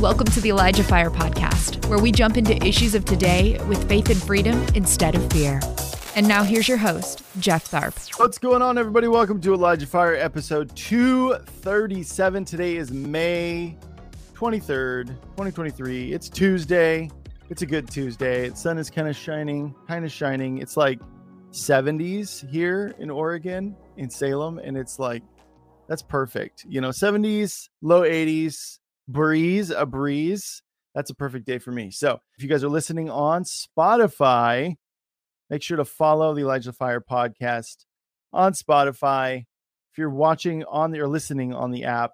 Welcome to the Elijah Fire Podcast, where we jump into issues of today with faith and freedom instead of fear. And now here's your host, Jeff Tharp. What's going on, everybody? Welcome to Elijah Fire episode 237. Today is May 23rd, 2023. It's Tuesday. It's a good Tuesday. The sun is kind of shining, kind of shining. It's like 70s here in Oregon, in Salem, and it's like that's perfect. You know, 70s, low 80s, breeze, a breeze. That's a perfect day for me. So if you guys are listening on Spotify, make sure to follow the Elijah Fire podcast on Spotify. If you're watching on the or listening on the app,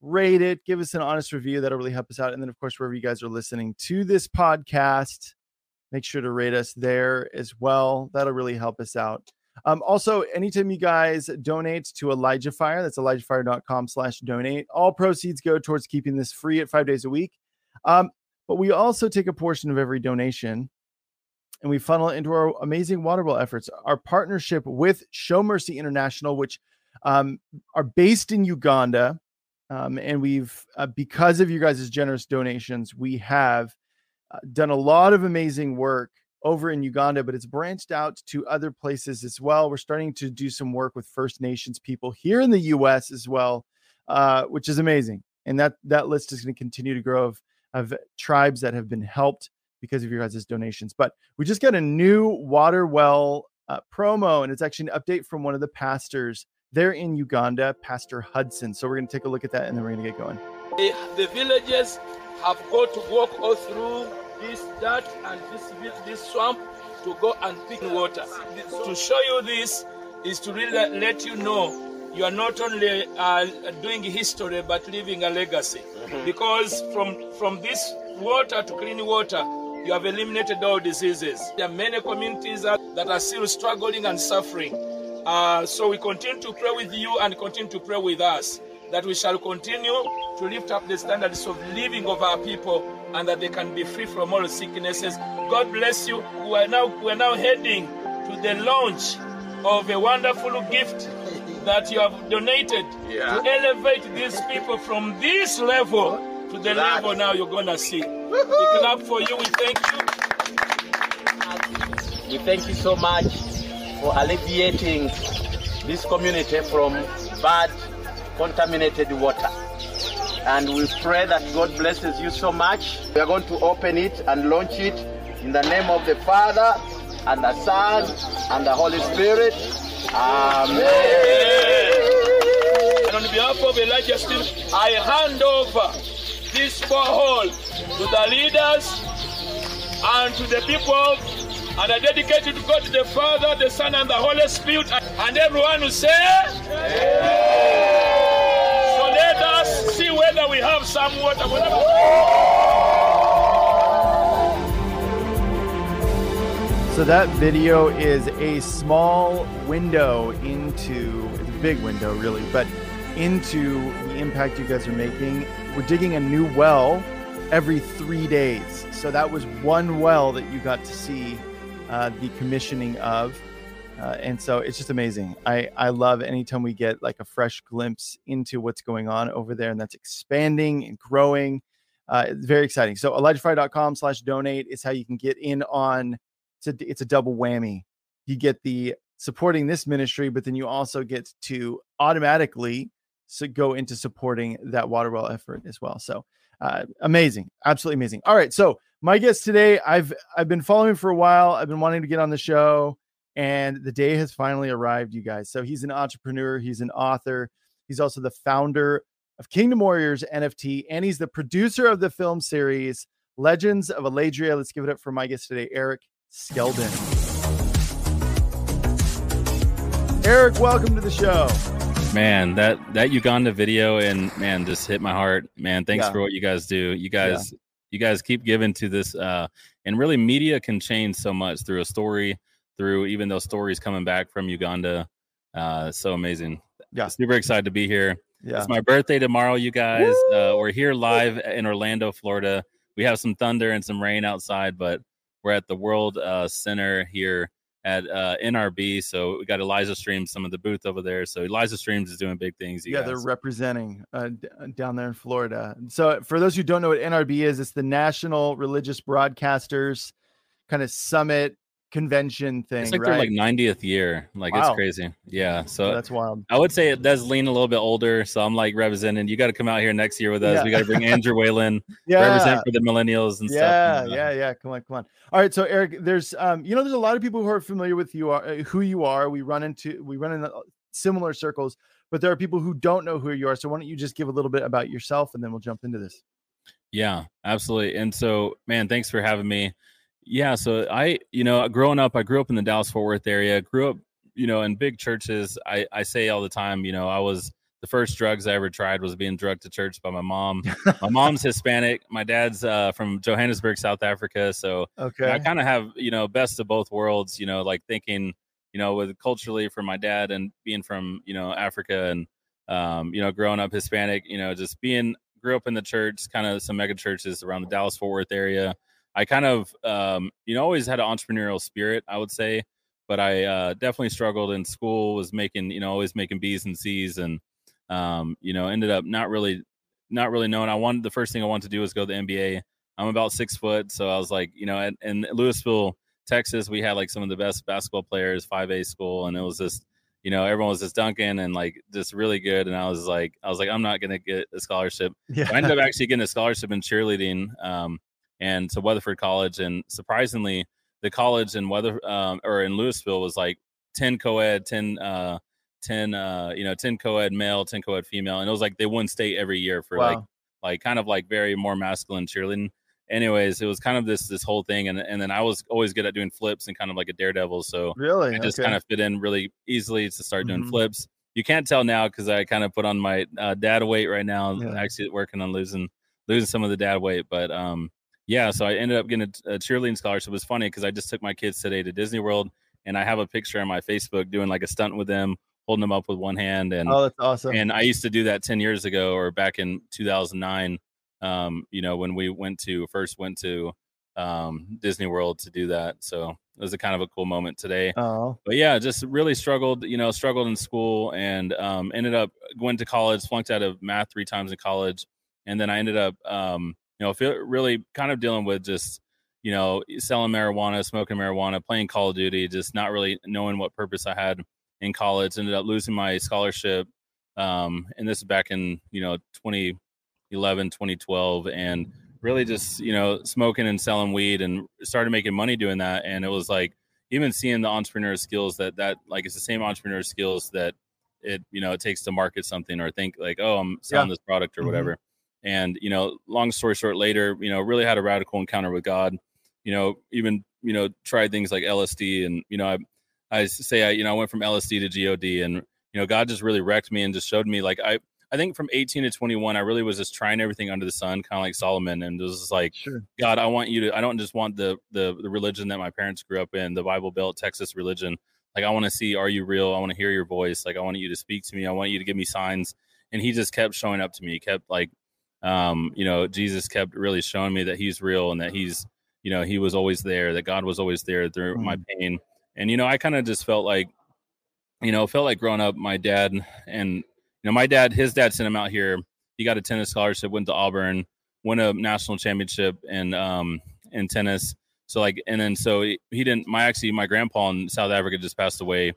rate it, give us an honest review. That'll really help us out. And then, of course, wherever you guys are listening to this podcast, make sure to rate us there as well. That'll really help us out. Um, also, anytime you guys donate to Elijah Fire, that's ElijahFire.com slash donate. All proceeds go towards keeping this free at five days a week. Um, but we also take a portion of every donation and we funnel it into our amazing water well efforts. Our partnership with Show Mercy International, which um, are based in Uganda. Um, and we've, uh, because of you guys' generous donations, we have uh, done a lot of amazing work over in Uganda, but it's branched out to other places as well. We're starting to do some work with First Nations people here in the U.S. as well, uh, which is amazing. And that that list is going to continue to grow of of tribes that have been helped because of your guys' donations. But we just got a new water well uh, promo, and it's actually an update from one of the pastors there in Uganda, Pastor Hudson. So we're going to take a look at that, and then we're going to get going. The villagers have got to walk all through this dirt and this this swamp to go and pick water. To show you this is to really let you know you are not only uh, doing history but leaving a legacy. Mm-hmm. Because from from this water to clean water, you have eliminated all diseases. There are many communities that, that are still struggling and suffering. Uh, so we continue to pray with you and continue to pray with us that we shall continue to lift up the standards of living of our people and that they can be free from all sicknesses. God bless you. We are now we are now heading to the launch of a wonderful gift that you have donated yeah. to elevate these people from this level to the level now you're gonna see. We clap for you. We thank you. We thank you so much for alleviating this community from bad contaminated water. And we pray that God blesses you so much. We are going to open it and launch it in the name of the Father and the Son and the Holy Spirit. Amen. And on behalf of Elijah Steel, I hand over this borehole to the leaders and to the people and I dedicate it to God the Father, the Son, and the Holy Spirit. And everyone who say, Amen see we have some water. So that video is a small window into it's a big window really, but into the impact you guys are making. We're digging a new well every three days. So that was one well that you got to see uh, the commissioning of. Uh, and so it's just amazing. I, I love anytime we get like a fresh glimpse into what's going on over there and that's expanding and growing. Uh, it's very exciting. So ElijahFire.com slash donate is how you can get in on it's a, it's a double whammy. You get the supporting this ministry, but then you also get to automatically so go into supporting that water well effort as well. So uh, amazing, absolutely amazing. All right, so my guest today, I've I've been following for a while. I've been wanting to get on the show and the day has finally arrived, you guys. So he's an entrepreneur, he's an author, he's also the founder of Kingdom Warriors NFT, and he's the producer of the film series Legends of Aladria. Let's give it up for my guest today, Eric Skeldon. Eric, welcome to the show. Man, that that Uganda video and man just hit my heart. Man, thanks yeah. for what you guys do. You guys yeah. you guys keep giving to this uh and really media can change so much through a story through even those stories coming back from Uganda. Uh, so amazing. Yeah. Super excited to be here. Yeah. It's my birthday tomorrow, you guys. Uh, we're here live in Orlando, Florida. We have some thunder and some rain outside, but we're at the World uh, Center here at uh, NRB. So we got Elijah Streams, some of the booth over there. So Elijah Streams is doing big things. Yeah, guys. they're representing uh, d- uh, down there in Florida. So for those who don't know what NRB is, it's the National Religious Broadcasters kind of summit convention thing. It's like right? their like 90th year. Like wow. it's crazy. Yeah. So that's wild. I would say it does lean a little bit older. So I'm like representing. You got to come out here next year with us. Yeah. We got to bring Andrew Whalen. yeah. Represent for the millennials and yeah, stuff. Yeah. Yeah. Yeah. Come on. Come on. All right. So Eric, there's um, you know, there's a lot of people who are familiar with you are uh, who you are. We run into we run in similar circles, but there are people who don't know who you are. So why don't you just give a little bit about yourself and then we'll jump into this. Yeah, absolutely. And so, man, thanks for having me. Yeah, so I, you know, growing up, I grew up in the Dallas Fort Worth area. Grew up, you know, in big churches. I I say all the time, you know, I was the first drugs I ever tried was being drugged to church by my mom. my mom's Hispanic. My dad's uh, from Johannesburg, South Africa. So okay, I kind of have you know best of both worlds. You know, like thinking, you know, with culturally from my dad and being from you know Africa and um, you know growing up Hispanic. You know, just being grew up in the church, kind of some mega churches around the Dallas Fort Worth area. I kind of, um, you know, always had an entrepreneurial spirit, I would say, but I uh, definitely struggled in school. Was making, you know, always making B's and C's, and um, you know, ended up not really, not really knowing. I wanted the first thing I wanted to do was go to the NBA. I'm about six foot, so I was like, you know, in, in Lewisville, Texas, we had like some of the best basketball players, 5A school, and it was just, you know, everyone was just dunking and like just really good. And I was like, I was like, I'm not gonna get a scholarship. Yeah. I ended up actually getting a scholarship in cheerleading. Um, and to Weatherford College. And surprisingly, the college in Weather um, or in Lewisville was like 10 co-ed, 10, uh, 10, uh, you know, 10 co-ed male, 10 co-ed female. And it was like they won state every year for wow. like, like kind of like very more masculine cheerleading. Anyways, it was kind of this this whole thing, and and then I was always good at doing flips and kind of like a daredevil, so really, I just okay. kind of fit in really easily to start doing mm-hmm. flips. You can't tell now because I kind of put on my uh, dad weight right now. Yeah. Actually, working on losing losing some of the dad weight, but um, yeah, so I ended up getting a, a cheerleading scholarship. It was funny because I just took my kids today to Disney World, and I have a picture on my Facebook doing like a stunt with them, holding them up with one hand. And oh, that's awesome. And I used to do that ten years ago, or back in 2009. Um, you know, when we went to first went to um, Disney World to do that. So it was a kind of a cool moment today. Oh, but yeah, just really struggled. You know, struggled in school, and um, ended up going to college, flunked out of math three times in college, and then I ended up um, you know, feel really kind of dealing with just, you know, selling marijuana, smoking marijuana, playing Call of Duty, just not really knowing what purpose I had in college. Ended up losing my scholarship. Um, and this is back in, you know, 2011, 2012. And really just, you know, smoking and selling weed and started making money doing that. And it was like, even seeing the entrepreneur skills that, that like, it's the same entrepreneur skills that it, you know, it takes to market something or think like, oh, I'm selling yeah. this product or mm-hmm. And, you know, long story short, later, you know, really had a radical encounter with God. You know, even, you know, tried things like LSD. And, you know, I, I say, I, you know, I went from LSD to GOD and, you know, God just really wrecked me and just showed me like, I, I think from 18 to 21, I really was just trying everything under the sun, kind of like Solomon, and it was just like, sure. God, I want you to. I don't just want the, the the religion that my parents grew up in, the Bible Belt Texas religion. Like, I want to see, are you real? I want to hear your voice. Like, I want you to speak to me. I want you to give me signs. And he just kept showing up to me. He kept like um, you know, Jesus kept really showing me that he's real and that he's, you know, he was always there, that God was always there through mm-hmm. my pain. And, you know, I kind of just felt like, you know, felt like growing up, my dad and, you know, my dad, his dad sent him out here. He got a tennis scholarship, went to Auburn, won a national championship in, um, in tennis. So like, and then, so he, he didn't, my, actually, my grandpa in South Africa just passed away,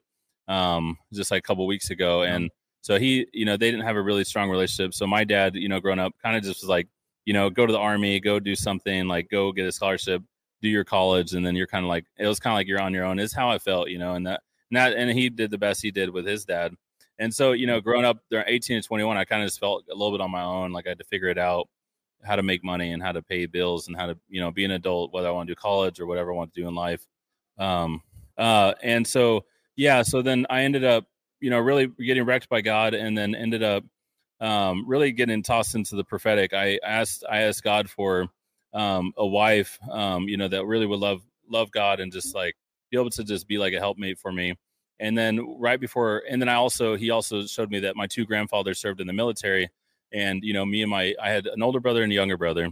um, just like a couple weeks ago. And, so he, you know, they didn't have a really strong relationship. So my dad, you know, growing up, kind of just was like, you know, go to the army, go do something, like go get a scholarship, do your college, and then you're kind of like, it was kind of like you're on your own. Is how I felt, you know, and that, and that, and he did the best he did with his dad. And so, you know, growing up they're 18 to 21, I kind of just felt a little bit on my own. Like I had to figure it out, how to make money and how to pay bills and how to, you know, be an adult, whether I want to do college or whatever I want to do in life. Um, uh, and so, yeah, so then I ended up you know, really getting wrecked by God, and then ended up um, really getting tossed into the prophetic. I asked, I asked God for um, a wife, um, you know, that really would love love God and just like be able to just be like a helpmate for me. And then right before, and then I also he also showed me that my two grandfathers served in the military, and you know, me and my I had an older brother and a younger brother.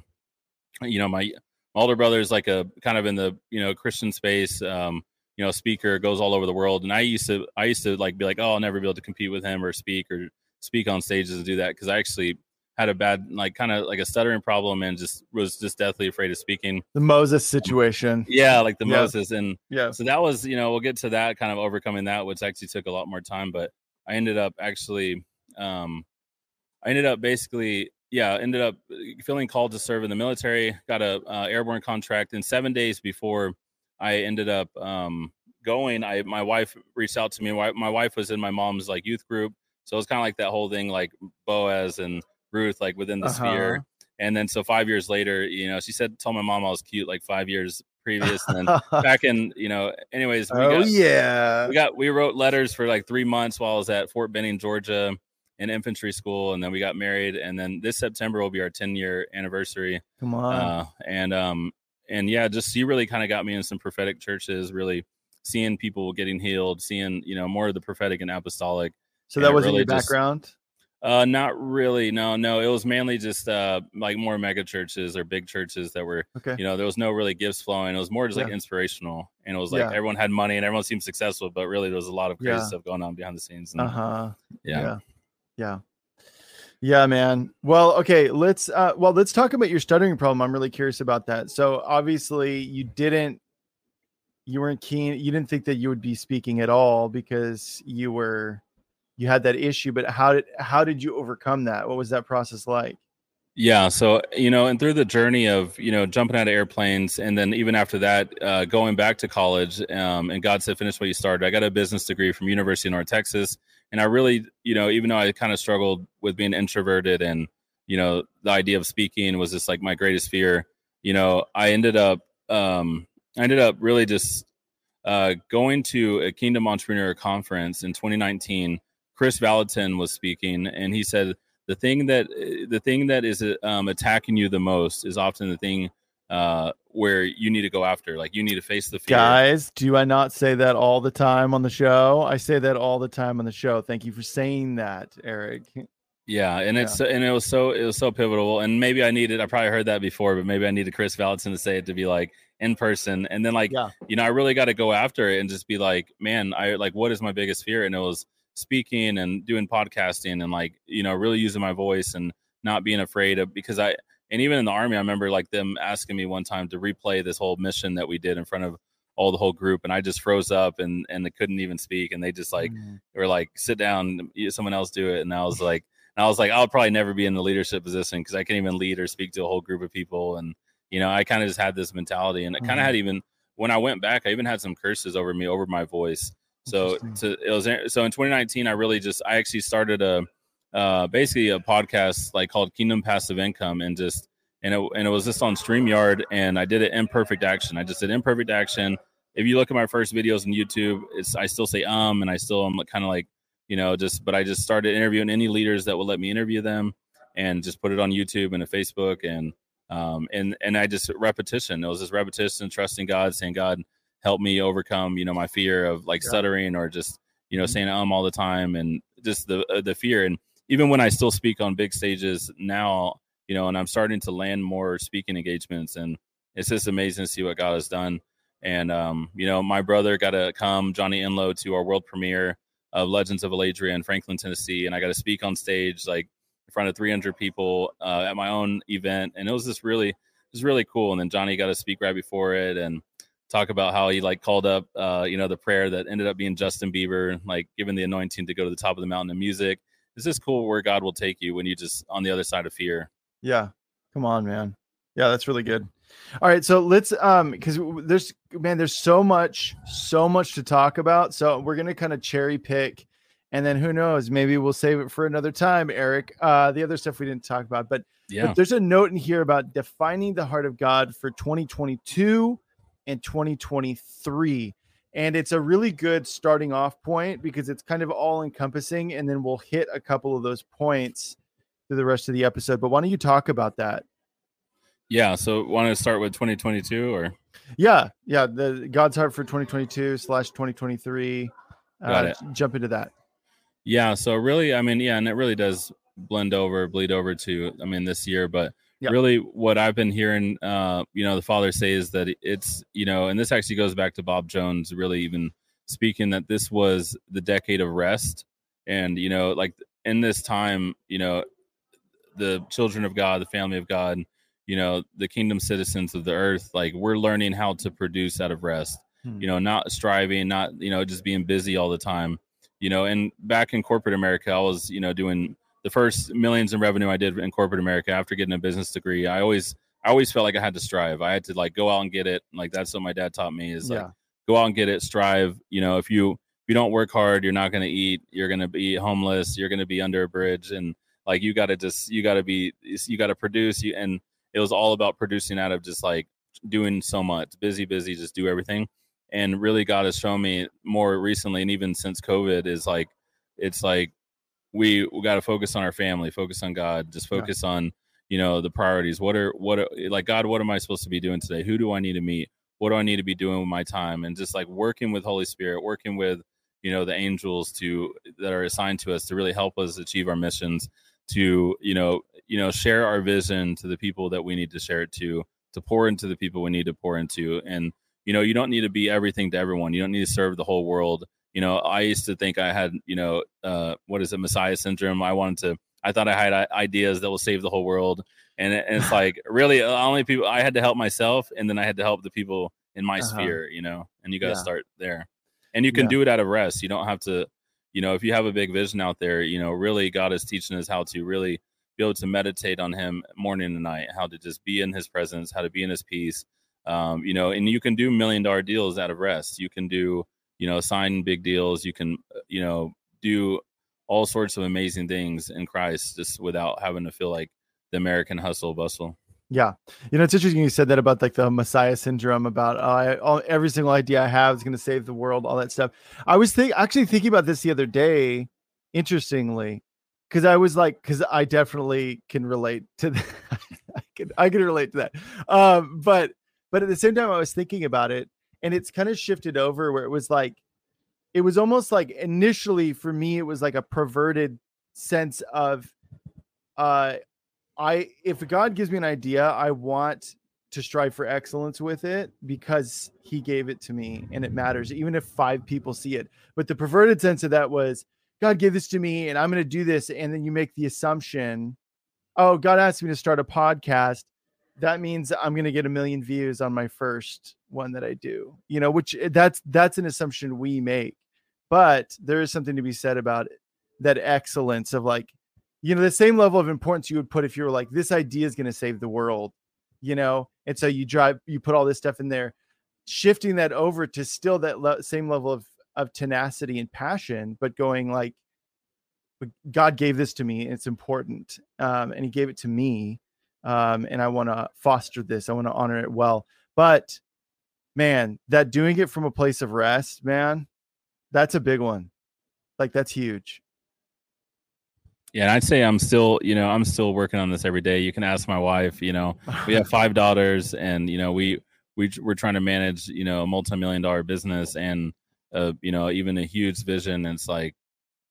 You know, my, my older brother is like a kind of in the you know Christian space. Um, you know speaker goes all over the world. And i used to i used to like be like oh i'll never be able to compete with him or speak or speak on stages and do that. Because i actually had a bad like kind of like a stuttering problem and just was just deathly afraid of speaking. The moses situation. Yeah like the yeah. moses. And yeah. so that was you know we'll get to that kind of overcoming that which actually took a lot more time but i ended up actually um i ended up basically yeah ended up feeling called to serve in the military got a uh, airborne contract and seven days before i ended up um going i my wife reached out to me my wife was in my mom's like youth group so it was kind of like that whole thing like boaz and Ruth like within the uh-huh. sphere. And then so five years later, you know, she said, told my mom I was cute like five years previous. And then back in, you know, anyways, we oh, got, yeah. We got, we wrote letters for like three months while I was at Fort Benning, Georgia in infantry school. And then we got married. And then this September will be our 10 year anniversary. Come on. Uh, and, um, and yeah, just you really kind of got me in some prophetic churches, really seeing people getting healed, seeing, you know, more of the prophetic and apostolic. So that was really in your background? Just, uh, not really. No, no. It was mainly just uh like more mega churches or big churches that were okay. You know, there was no really gifts flowing. It was more just like inspirational, and it was like yeah. everyone had money and everyone seemed successful, but really there was a lot of crazy yeah. stuff going on behind the scenes. Uh huh. Yeah. yeah. Yeah. Man. Well, okay, let's uh well, let's talk about your stuttering problem. I'm really curious about that. So, obviously, you didn't you weren't keen, you didn't think that you would be speaking at all because you were you had that issue but how did how did you overcome that what was that process like yeah so you know and through the journey of you know jumping out of airplanes and then even after that uh, going back to college um, and god said finish what you started i got a business degree from university of north texas and i really you know even though i kind of struggled with being introverted and you know the idea of speaking was just like my greatest fear you know i ended up um, i ended up really just uh, going to a kingdom entrepreneur conference in 2019 Chris Vallotton was speaking, and he said the thing that the thing that is um, attacking you the most is often the thing uh, where you need to go after. Like you need to face the fear. Guys, do I not say that all the time on the show? I say that all the time on the show. Thank you for saying that, Eric. Yeah, and it's and it was so it was so pivotal. And maybe I needed I probably heard that before, but maybe I needed Chris Vallotton to say it to be like in person. And then like yeah. you know, I really got to go after it and just be like, man, I like what is my biggest fear? And it was speaking and doing podcasting and like you know really using my voice and not being afraid of because I and even in the army I remember like them asking me one time to replay this whole mission that we did in front of all the whole group and I just froze up and and they couldn't even speak and they just like mm. were like sit down someone else do it and I was like and I was like I'll probably never be in the leadership position because I can't even lead or speak to a whole group of people and you know I kind of just had this mentality and it kind of mm. had even when I went back I even had some curses over me over my voice so to, it was so in 2019, I really just I actually started a uh, basically a podcast like called Kingdom Passive Income, and just and it, and it was just on Streamyard, and I did it imperfect action. I just did imperfect action. If you look at my first videos on YouTube, it's I still say um, and I still am kind of like you know just, but I just started interviewing any leaders that would let me interview them, and just put it on YouTube and a Facebook, and um, and and I just repetition. It was just repetition, trusting God, saying God help me overcome you know my fear of like yeah. stuttering or just you know mm-hmm. saying um all the time and just the uh, the fear and even when I still speak on big stages now you know and I'm starting to land more speaking engagements and it's just amazing to see what God has done and um you know my brother got to come Johnny Enlow to our world premiere of Legends of Eladria in Franklin Tennessee and I got to speak on stage like in front of 300 people uh, at my own event and it was just really it was really cool and then Johnny got to speak right before it and talk about how he like called up uh you know the prayer that ended up being Justin Bieber like given the anointing to go to the top of the mountain of music. Is this cool where God will take you when you just on the other side of fear? Yeah. Come on, man. Yeah, that's really good. All right, so let's um because there's man, there's so much, so much to talk about. So we're gonna kind of cherry pick, and then who knows, maybe we'll save it for another time, Eric. Uh, the other stuff we didn't talk about, but yeah, but there's a note in here about defining the heart of God for 2022 and 2023. And it's a really good starting off point because it's kind of all encompassing. And then we'll hit a couple of those points through the rest of the episode. But why don't you talk about that? Yeah. So want to start with 2022 or? Yeah. Yeah. The God's Heart for 2022 slash 2023. Got uh, it. Jump into that. Yeah. So really, I mean, yeah, and it really does blend over, bleed over to, I mean, this year, but yep. really what I've been hearing, uh, you know, the father say is that it's, you know, and this actually goes back to Bob Jones, really even speaking that this was the decade of rest. And, you know, like in this time, you know, the children of God, the family of God, you know, the kingdom citizens of the earth, like we're learning how to produce out of rest, hmm. you know, not striving, not, you know, just being busy all the time, you know, and back in corporate America, I was, you know, doing the first millions in revenue I did in corporate America after getting a business degree. I always, I always felt like I had to strive. I had to like go out and get it. Like that's what my dad taught me is yeah. like, go out and get it, strive. You know, if you, if you don't work hard, you're not going to eat, you're going to be homeless, you're going to be under a bridge. And like, you got to just, you got to be, you got to produce you. And, it was all about producing out of just like doing so much, busy, busy, just do everything. And really, God has shown me more recently, and even since COVID, is like it's like we we got to focus on our family, focus on God, just focus yeah. on you know the priorities. What are what are like God? What am I supposed to be doing today? Who do I need to meet? What do I need to be doing with my time? And just like working with Holy Spirit, working with you know the angels to that are assigned to us to really help us achieve our missions to you know you know share our vision to the people that we need to share it to to pour into the people we need to pour into and you know you don't need to be everything to everyone you don't need to serve the whole world you know i used to think i had you know uh what is it messiah syndrome i wanted to i thought i had ideas that will save the whole world and, and it's like really uh, only people i had to help myself and then i had to help the people in my uh-huh. sphere you know and you got to yeah. start there and you can yeah. do it out of rest you don't have to you know, if you have a big vision out there, you know, really God is teaching us how to really be able to meditate on Him morning and night, how to just be in His presence, how to be in His peace. Um, you know, and you can do million dollar deals out of rest. You can do, you know, sign big deals. You can, uh, you know, do all sorts of amazing things in Christ just without having to feel like the American hustle bustle. Yeah, you know it's interesting you said that about like the Messiah syndrome about uh, all, every single idea I have is going to save the world, all that stuff. I was think actually thinking about this the other day, interestingly, because I was like, because I definitely can relate to that. I can I can relate to that. Um, but but at the same time, I was thinking about it, and it's kind of shifted over where it was like, it was almost like initially for me, it was like a perverted sense of uh I if God gives me an idea, I want to strive for excellence with it because he gave it to me and it matters even if five people see it. But the perverted sense of that was God gave this to me and I'm going to do this and then you make the assumption, oh, God asked me to start a podcast. That means I'm going to get a million views on my first one that I do. You know, which eh, that's that's an assumption we make. But there is something to be said about it, that excellence of like you know the same level of importance you would put if you were like this idea is going to save the world you know and so you drive you put all this stuff in there shifting that over to still that same level of of tenacity and passion but going like god gave this to me it's important um, and he gave it to me um, and i want to foster this i want to honor it well but man that doing it from a place of rest man that's a big one like that's huge yeah, and I'd say I'm still, you know, I'm still working on this every day. You can ask my wife. You know, we have five daughters, and you know, we we we're trying to manage, you know, a multi-million dollar business and, uh, you know, even a huge vision. And it's like,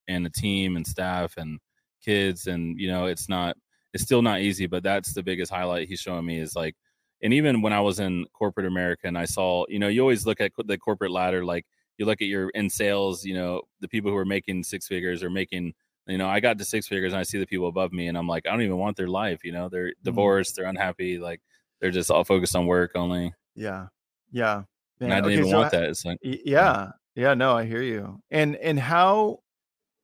and a team and staff and kids, and you know, it's not, it's still not easy. But that's the biggest highlight he's showing me is like, and even when I was in corporate America and I saw, you know, you always look at the corporate ladder, like you look at your in sales, you know, the people who are making six figures or making you know, I got to six figures and I see the people above me and I'm like, I don't even want their life. You know, they're mm-hmm. divorced, they're unhappy, like they're just all focused on work only. Yeah. Yeah. And I didn't okay, even so want I, that. It's like, yeah. Yeah. No, I hear you. And, and how,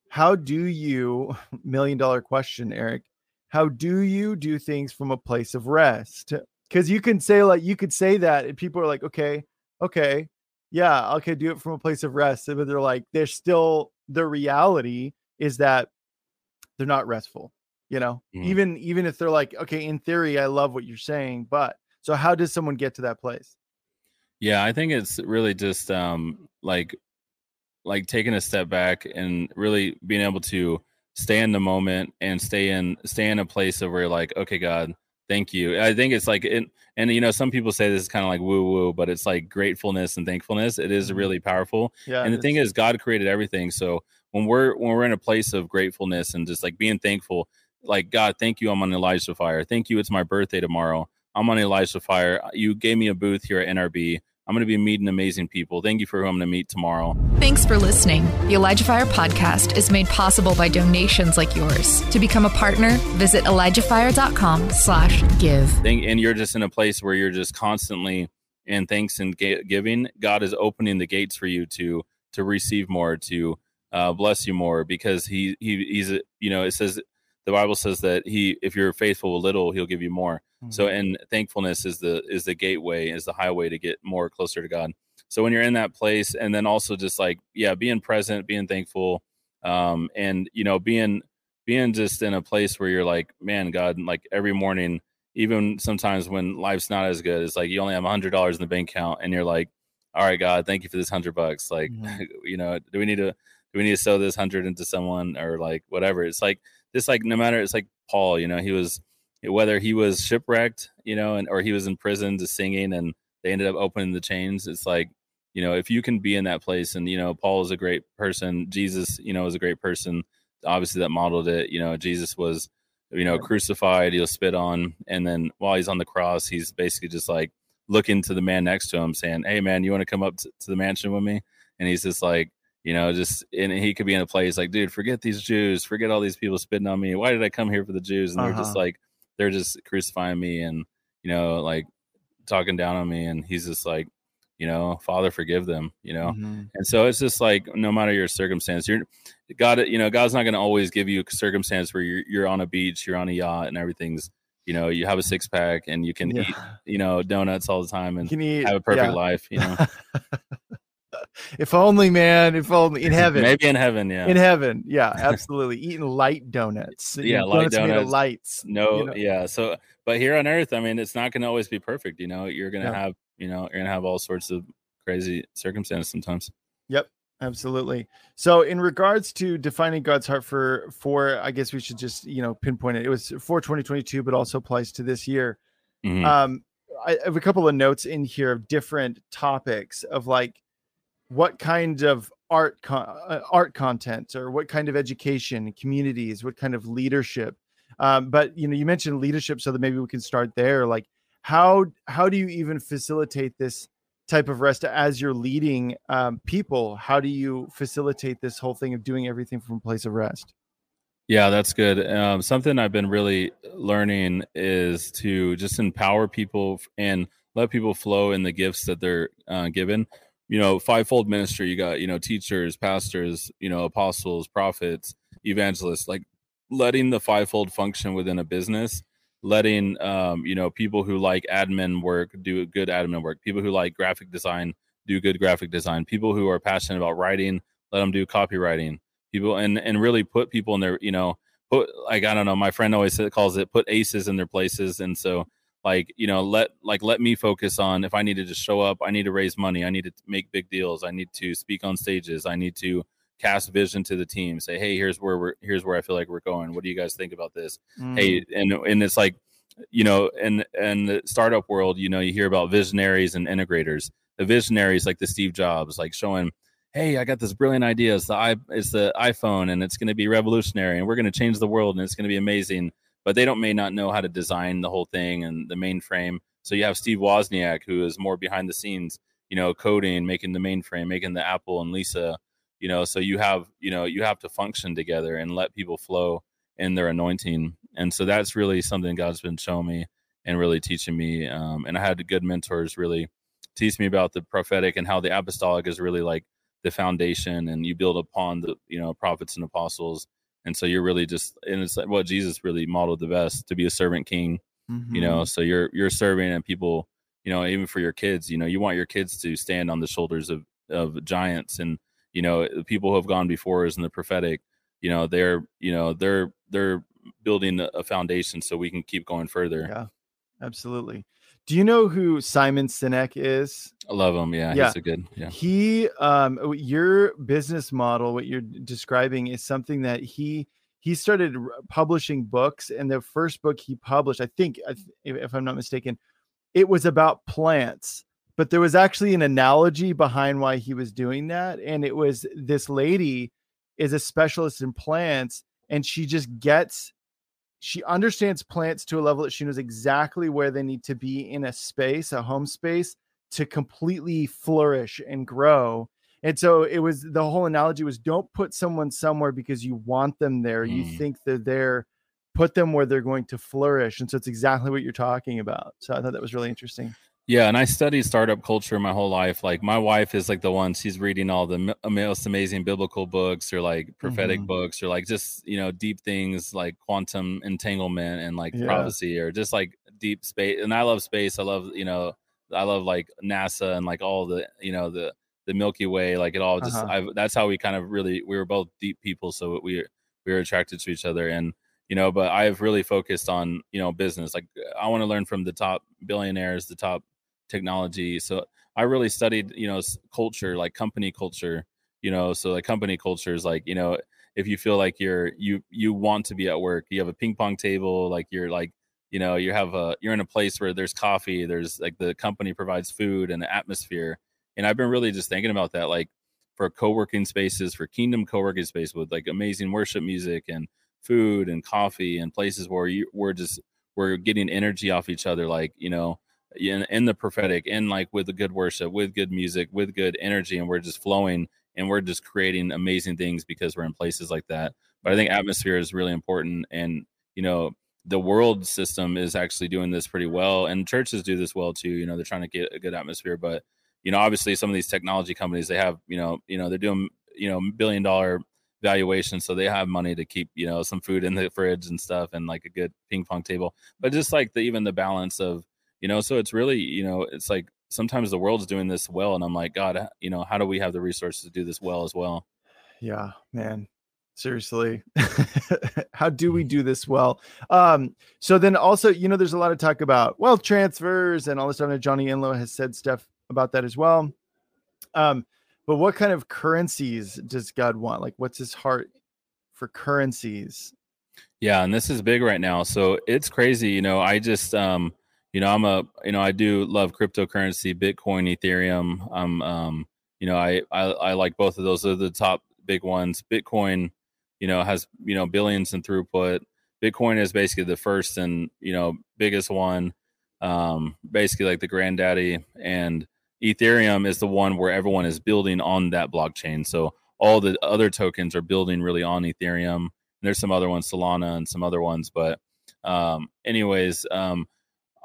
how do you, million dollar question, Eric, how do you do things from a place of rest? Because you can say, like, you could say that and people are like, okay, okay, yeah, okay, do it from a place of rest. But they're like, they're still the reality is that they're not restful you know mm. even even if they're like okay in theory i love what you're saying but so how does someone get to that place yeah i think it's really just um like like taking a step back and really being able to stay in the moment and stay in stay in a place of where like okay god thank you i think it's like it, and you know some people say this is kind of like woo woo but it's like gratefulness and thankfulness it is mm-hmm. really powerful yeah and the thing is god created everything so when we're when we're in a place of gratefulness and just like being thankful like God, thank you, I'm on Elijah Fire. Thank you, it's my birthday tomorrow. I'm on Elijah Fire. You gave me a booth here at NRB. I'm going to be meeting amazing people. Thank you for who I'm going to meet tomorrow. Thanks for listening. The Elijah Fire podcast is made possible by donations like yours. To become a partner, visit ElijahFire.com slash give. And you're just in a place where you're just constantly in thanks and giving. God is opening the gates for you to to receive more, to uh, bless you more, because he he he's you know it says the Bible says that he if you're faithful with little, he'll give you more. Mm-hmm. So and thankfulness is the is the gateway, is the highway to get more closer to God. So when you're in that place, and then also just like yeah, being present, being thankful, um, and you know being being just in a place where you're like, man, God, like every morning, even sometimes when life's not as good, it's like you only have a hundred dollars in the bank account, and you're like, all right, God, thank you for this hundred bucks. Like, mm-hmm. you know, do we need to do we need to sow this hundred into someone or like whatever? It's like this, like no matter it's like Paul, you know, he was whether he was shipwrecked, you know, and or he was in prison to singing and they ended up opening the chains. It's like, you know, if you can be in that place and, you know, Paul is a great person, Jesus, you know, is a great person, obviously that modeled it. You know, Jesus was, you know, crucified, he'll spit on, and then while he's on the cross, he's basically just like looking to the man next to him, saying, Hey man, you want to come up to, to the mansion with me? And he's just like, you know, just and he could be in a place like, dude, forget these Jews, forget all these people spitting on me. Why did I come here for the Jews? And uh-huh. they're just uh-huh. like, they're just crucifying me and you know, like talking down on me. And he's just like, you know, Father, forgive them. You know, mm-hmm. and so it's just like no matter your circumstance, you're God. You know, God's not going to always give you a circumstance where you're you're on a beach, you're on a yacht, and everything's you know you have a six pack and you can yeah. eat you know donuts all the time and eat, have a perfect yeah. life. You know. if only, man. If only in heaven. Maybe in heaven, yeah. In heaven, yeah, absolutely. Eating light donuts. yeah, light donuts. lights. No, you know? yeah. So, but here on Earth, I mean, it's not going to always be perfect. You know, you're going to have, you know, you're going to have all sorts of crazy circumstances sometimes. Yep, absolutely. So, in regards to defining God's heart for for, I guess we should just you know pinpoint it. It was for 2022, but also applies to this year. Mm-hmm. Um, I have a couple of notes in here of different topics of like what kind of art con- uh, art content or what kind of education communities what kind of leadership? Um, but you know you mentioned leadership so that maybe we can start there like how how do you even facilitate this type of rest as you're leading um, people? How do you facilitate this whole thing of doing everything from a place of rest? Yeah that's good. Um, something i've been really learning is to just empower people and let people flow in the gifts that they're uh, given you know fivefold ministry. You got you know teachers pastors you know apostles prophets evangelists like letting the fivefold function within a business letting um you know people who like admin work do good admin work people who like graphic design do good graphic design people who are passionate about writing let them do copywriting. People and and really put people in their you know put like i don't know my friend always calls it put aces in their places and so like you know let like let me focus on if i need to just show up i need to raise money i need to make big deals i need to speak on stages i need to cast vision to the team say hey here's where we're here's where i feel like we're going. What do you guys think about this? Mm. hey and and it's like you know in in the startup world you know you hear about visionaries and integrators. The visionaries like the steve jobs like showing hey i got this brilliant idea. It's the i it's the iphone and it's going to be revolutionary and we're going to change the world and it's going to be amazing but they don't may not know how to design the whole thing and the mainframe. So you have Steve Wozniak, who is more behind the scenes, you know, coding, making the mainframe, making the Apple and Lisa, you know. So you have, you know, you have to function together and let people flow in their anointing. And so that's really something God's been showing me and really teaching me. Um, and I had good mentors really teach me about the prophetic and how the apostolic is really like the foundation, and you build upon the you know prophets and apostles and so you're really just and it's like what jesus really modeled the best to be a servant king mm-hmm. you know? So you're you're serving and people you know even for your kids you know you want your kids to stand on the shoulders of of giants. And you know the people who have gone before us in the prophetic you know they're you know they're they're building a foundation so we can keep going further. Yeah absolutely do you know who Simon Sinek is? I love him. Yeah, yeah. he's a good. Yeah. He um your business model what you're describing is something that he he started publishing books and the first book he published, I think if I'm not mistaken, it was about plants. But there was actually an analogy behind why he was doing that and it was this lady is a specialist in plants and she just gets she understands plants to a level that she knows exactly where they need to be in a space, a home space, to completely flourish and grow. And so it was the whole analogy was don't put someone somewhere because you want them there. Mm. You think they're there, put them where they're going to flourish. And so it's exactly what you're talking about. So I thought that was really interesting. Yeah, and I studied startup culture my whole life. Like my wife is like the one she's reading all the most amazing biblical books or like prophetic mm-hmm. books or like just you know deep things like quantum entanglement and like yeah. prophecy or just like deep space. And I love space. I love you know I love like NASA and like all the you know the the Milky Way. Like it all just uh-huh. that's how we kind of really we were both deep people, so we we were attracted to each other and you know but i've really focused on you know business like i want to learn from the top billionaires the top technology. So I really studied, you know, culture, like company culture, you know, so like company culture is like, you know, if you feel like you're you you want to be at work, you have a ping pong table, like you're like, you know, you have a you're in a place where there's coffee, there's like the company provides food and the atmosphere. And I've been really just thinking about that, like for co-working spaces, for Kingdom co-working space with like amazing worship music and food and coffee and places where you we're just we're getting energy off each other, like you know, in, in the prophetic in like with the good worship with good music with good energy and we're just flowing and we're just creating amazing things because we're in places like that. But i think atmosphere is really important and you know the world system is actually doing this pretty well and churches do this well too you know they're trying to get a good atmosphere but you know obviously some of these technology companies they have you know you know they're doing you know billion dollar valuation so they have money to keep you know some food in the fridge and stuff and like a good ping pong table. But just like the even the balance of you know so it's really you know it's like sometimes the world's doing this well and i'm like god you know how do we have the resources to do this well as well? Yeah man seriously. How do we do this well? Um so then also you know there's a lot of talk about wealth transfers and all this stuff and johnny enlow has said stuff about that as well. Um but what kind of currencies does god want? Like what's his heart for currencies? Yeah and this is big right now so it's crazy you know i just um you know, I'm a, you know, I do love cryptocurrency, Bitcoin, Ethereum. I'm, um, you know, I, I, I like both of those. Are the top big ones. Bitcoin, you know, has, you know, billions in throughput. Bitcoin is basically the first and, you know, biggest one, um, basically like the granddaddy. And Ethereum is the one where everyone is building on that blockchain. So all the other tokens are building really on Ethereum. And there's some other ones, Solana and some other ones. But, um, anyways, um,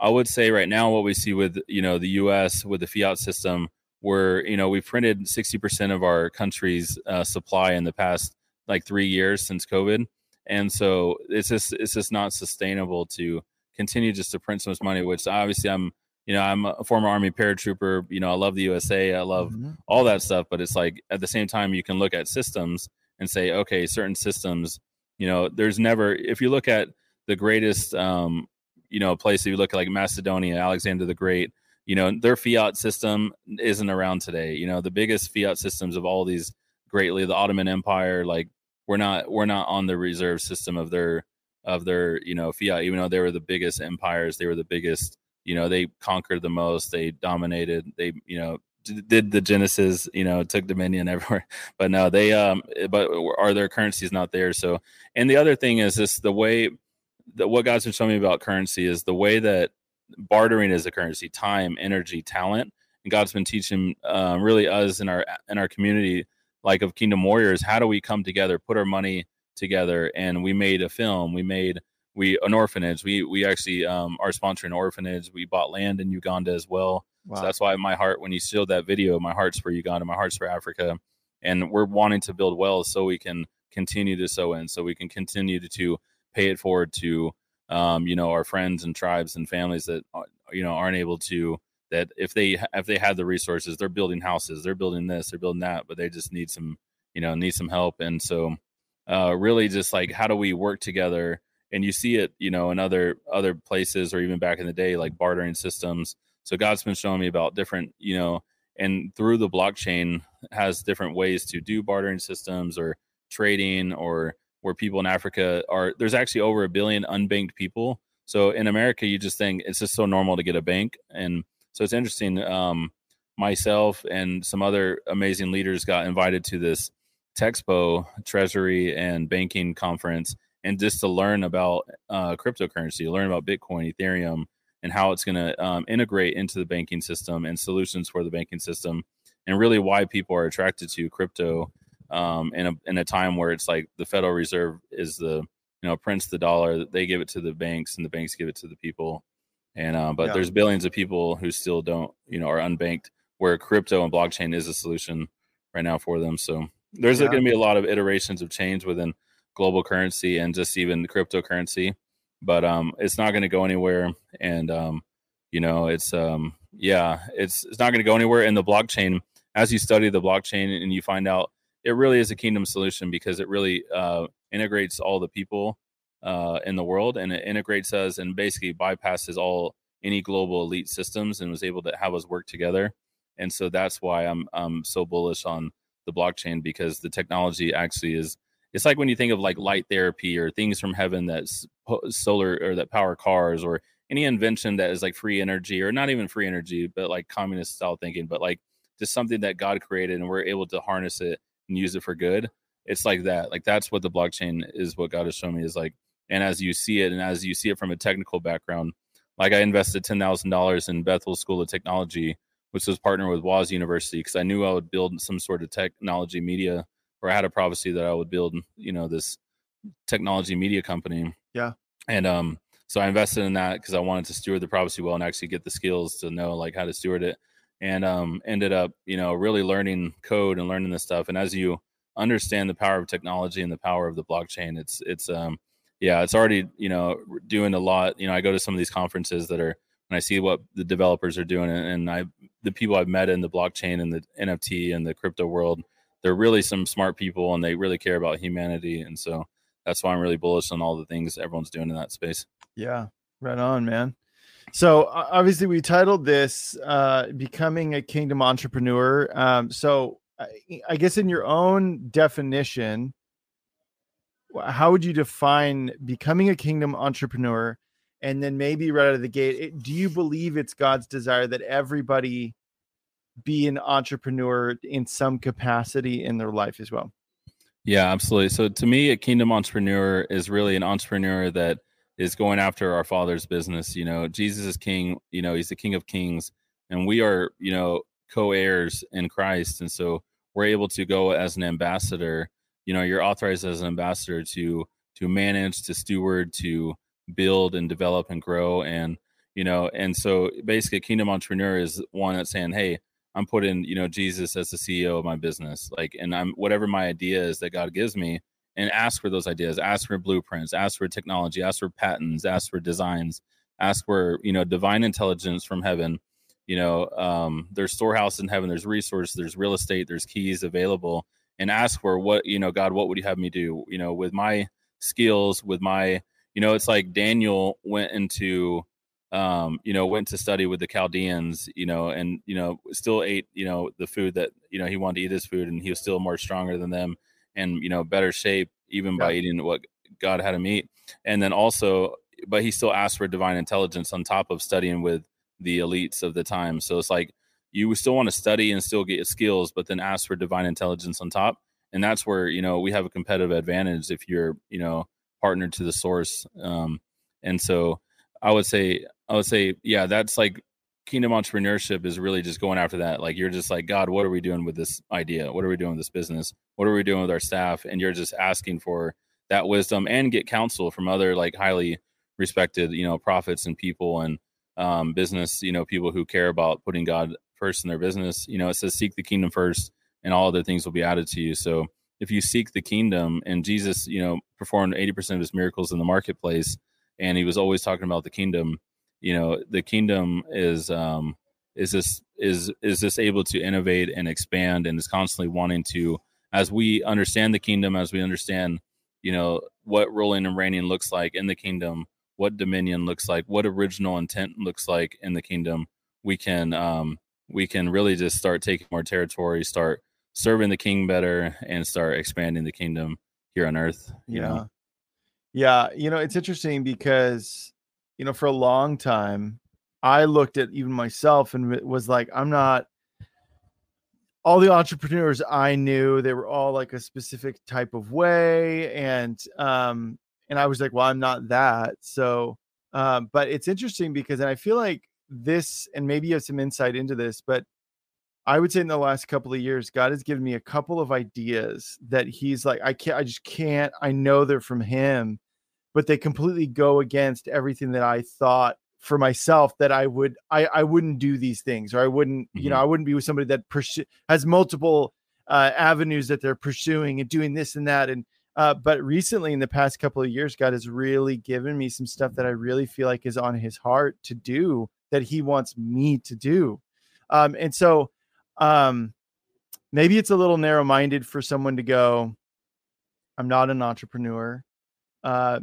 I would say right now what we see with you know the U.S. with the fiat system, where you know we've printed sixty percent of our country's uh, supply in the past like three years since COVID, and so it's just it's just not sustainable to continue just to print so much money. Which obviously I'm you know I'm a former Army paratrooper. You know I love the USA, I love mm-hmm. all that stuff, but it's like at the same time you can look at systems and say okay, certain systems, you know, there's never if you look at the greatest um, you know, a place you look at like Macedonia, Alexander the Great, you know, their fiat system isn't around today. You know, the biggest fiat systems of all these greatly, the Ottoman Empire, like we're not we're not on the reserve system of their of their you know fiat. Even though they were the biggest empires, they were the biggest. You know, they conquered the most. They dominated. They you know did the Genesis, you know, took dominion everywhere. But no, they um but are their currencies not there? So and the other thing is this the way that what God's been showing me about currency is the way that bartering is a currency, time, energy, talent. And God's been teaching um, really us in our in our community, like of Kingdom Warriors, how do we come together, put our money together, and we made a film. We made we an orphanage. We we actually um, are sponsoring an orphanage. We bought land in Uganda as well. Wow. So that's why my heart, when you showed that video, my heart's for Uganda, my heart's for Africa, and we're wanting to build wells so we can continue to sow in, so we can continue to, to pay it forward to um, you know our friends and tribes and families that uh, you know aren't able to that if they if they had the resources they're building houses they're building this they're building that but they just need some you know need some help. And so uh, really just like how do we work together? And you see it you know in other other places or even back in the day like bartering systems. So god's been showing me about different you know and through the blockchain has different ways to do bartering systems or trading or where people in Africa are there's actually over a billion unbanked people. So in America, you just think it's just so normal to get a bank, and so it's interesting. Um, myself and some other amazing leaders got invited to this Texpo Treasury and Banking Conference and just to learn about uh, cryptocurrency, learn about Bitcoin, Ethereum, and how it's going to um, integrate into the banking system and solutions for the banking system, and really why people are attracted to crypto um, in a in a time where it's like the Federal Reserve is the you know prints the dollar, they give it to the banks, and the banks give it to the people. And uh, but yeah. there's billions of people who still don't you know are unbanked, where crypto and blockchain is a solution right now for them. So there's yeah. going to be a lot of iterations of change within global currency and just even cryptocurrency, but um, it's not going to go anywhere. And um, you know, it's um, yeah, it's it's not going to go anywhere. And the blockchain, as you study the blockchain and you find out, it really is a kingdom solution because it really uh, integrates all the people uh, in the world and it integrates us and basically bypasses all any global elite systems and was able to have us work together. And so that's why I'm I'm so bullish on the blockchain because the technology actually is it's like when you think of like light therapy or things from heaven that's solar or that power cars or any invention that is like free energy or not even free energy but like communist style thinking but like just something that god created and we're able to harness it and use it for good it's like that like that's what the blockchain is what god has shown me is like and as you see it and as you see it from a technical background like i invested $10000 in bethel school of technology which was partnered with Woz University because I knew I would build some sort of technology media, or I had a prophecy that I would build, you know, this technology media company. Yeah. And um, so I invested in that because I wanted to steward the prophecy well and actually get the skills to know like how to steward it. And um, ended up, you know, really learning code and learning this stuff. And as you understand the power of technology and the power of the blockchain, it's it's um, yeah, it's already you know doing a lot. You know, I go to some of these conferences that are and I see what the developers are doing, and I the people I've met in the blockchain and the NFT and the crypto world, they're really some smart people, and they really care about humanity, and so that's why I'm really bullish on all the things everyone's doing in that space. Yeah, right on, man. So obviously, we titled this uh, "Becoming a Kingdom Entrepreneur." Um, so I guess in your own definition, how would you define becoming a kingdom entrepreneur? and then maybe right out of the gate it, do you believe it's god's desire that everybody be an entrepreneur in some capacity in their life as well yeah absolutely so to me a kingdom entrepreneur is really an entrepreneur that is going after our father's business you know jesus is king you know he's the king of kings and we are you know co-heirs in christ and so we're able to go as an ambassador you know you're authorized as an ambassador to to manage to steward to build and develop and grow and you know and so basically kingdom entrepreneur is one that's saying hey i'm putting you know jesus as the ceo of my business like and i'm whatever my idea is that god gives me and ask for those ideas ask for blueprints ask for technology ask for patents ask for designs ask for you know divine intelligence from heaven. You know um, there's storehouses in heaven there's resources there's real estate there's keys available and ask for what you know god what would you have me do? You know with my skills with my you know, it's like Daniel went into, um, you know, went to study with the Chaldeans, you know, and you know, still ate, you know, the food that you know he wanted to eat his food, and he was still more stronger than them, and you know, better shape even yeah. by eating what God had him eat, and then also, but he still asked for divine intelligence on top of studying with the elites of the time. So it's like you still want to study and still get your skills, but then ask for divine intelligence on top, and that's where you know we have a competitive advantage if you're, you know partnered to the source. Um, and so I would say, I would say, yeah, that's like kingdom entrepreneurship is really just going after that. Like you're just like, God, what are we doing with this idea? What are we doing with this business? What are we doing with our staff? And you're just asking for that wisdom and get counsel from other like highly respected, you know, prophets and people and um, business, you know, people who care about putting God first in their business. You know, it says seek the kingdom first and all other things will be added to you. So if you seek the kingdom and jesus you know performed 80% of his miracles in the marketplace and he was always talking about the kingdom you know the kingdom is um is this is is this able to innovate and expand and is constantly wanting to as we understand the kingdom as we understand you know what ruling and reigning looks like in the kingdom what dominion looks like what original intent looks like in the kingdom we can um we can really just start taking more territory start serving the king better and start expanding the kingdom here on earth yeah know? yeah you know it's interesting because you know for a long time i looked at even myself and was like i'm not all the entrepreneurs i knew they were all like a specific type of way and um and I was like, well, I'm not that. So, um, but it's interesting because, and I feel like this, and maybe you have some insight into this, but I would say in the last couple of years, God has given me a couple of ideas that He's like, I can't, I just can't. I know they're from Him, but they completely go against everything that I thought for myself that I would, I, I wouldn't do these things, or I wouldn't, mm-hmm. you know, mm-hmm. I wouldn't be with somebody that pursue has multiple uh, avenues that they're pursuing and doing this and that, and uh, but recently, in the past couple of years, God has really given me some stuff that I really feel like is on His heart to do that He wants me to do. Um, and so, um, maybe it's a little narrow minded for someone to go, I'm not an entrepreneur. Uh,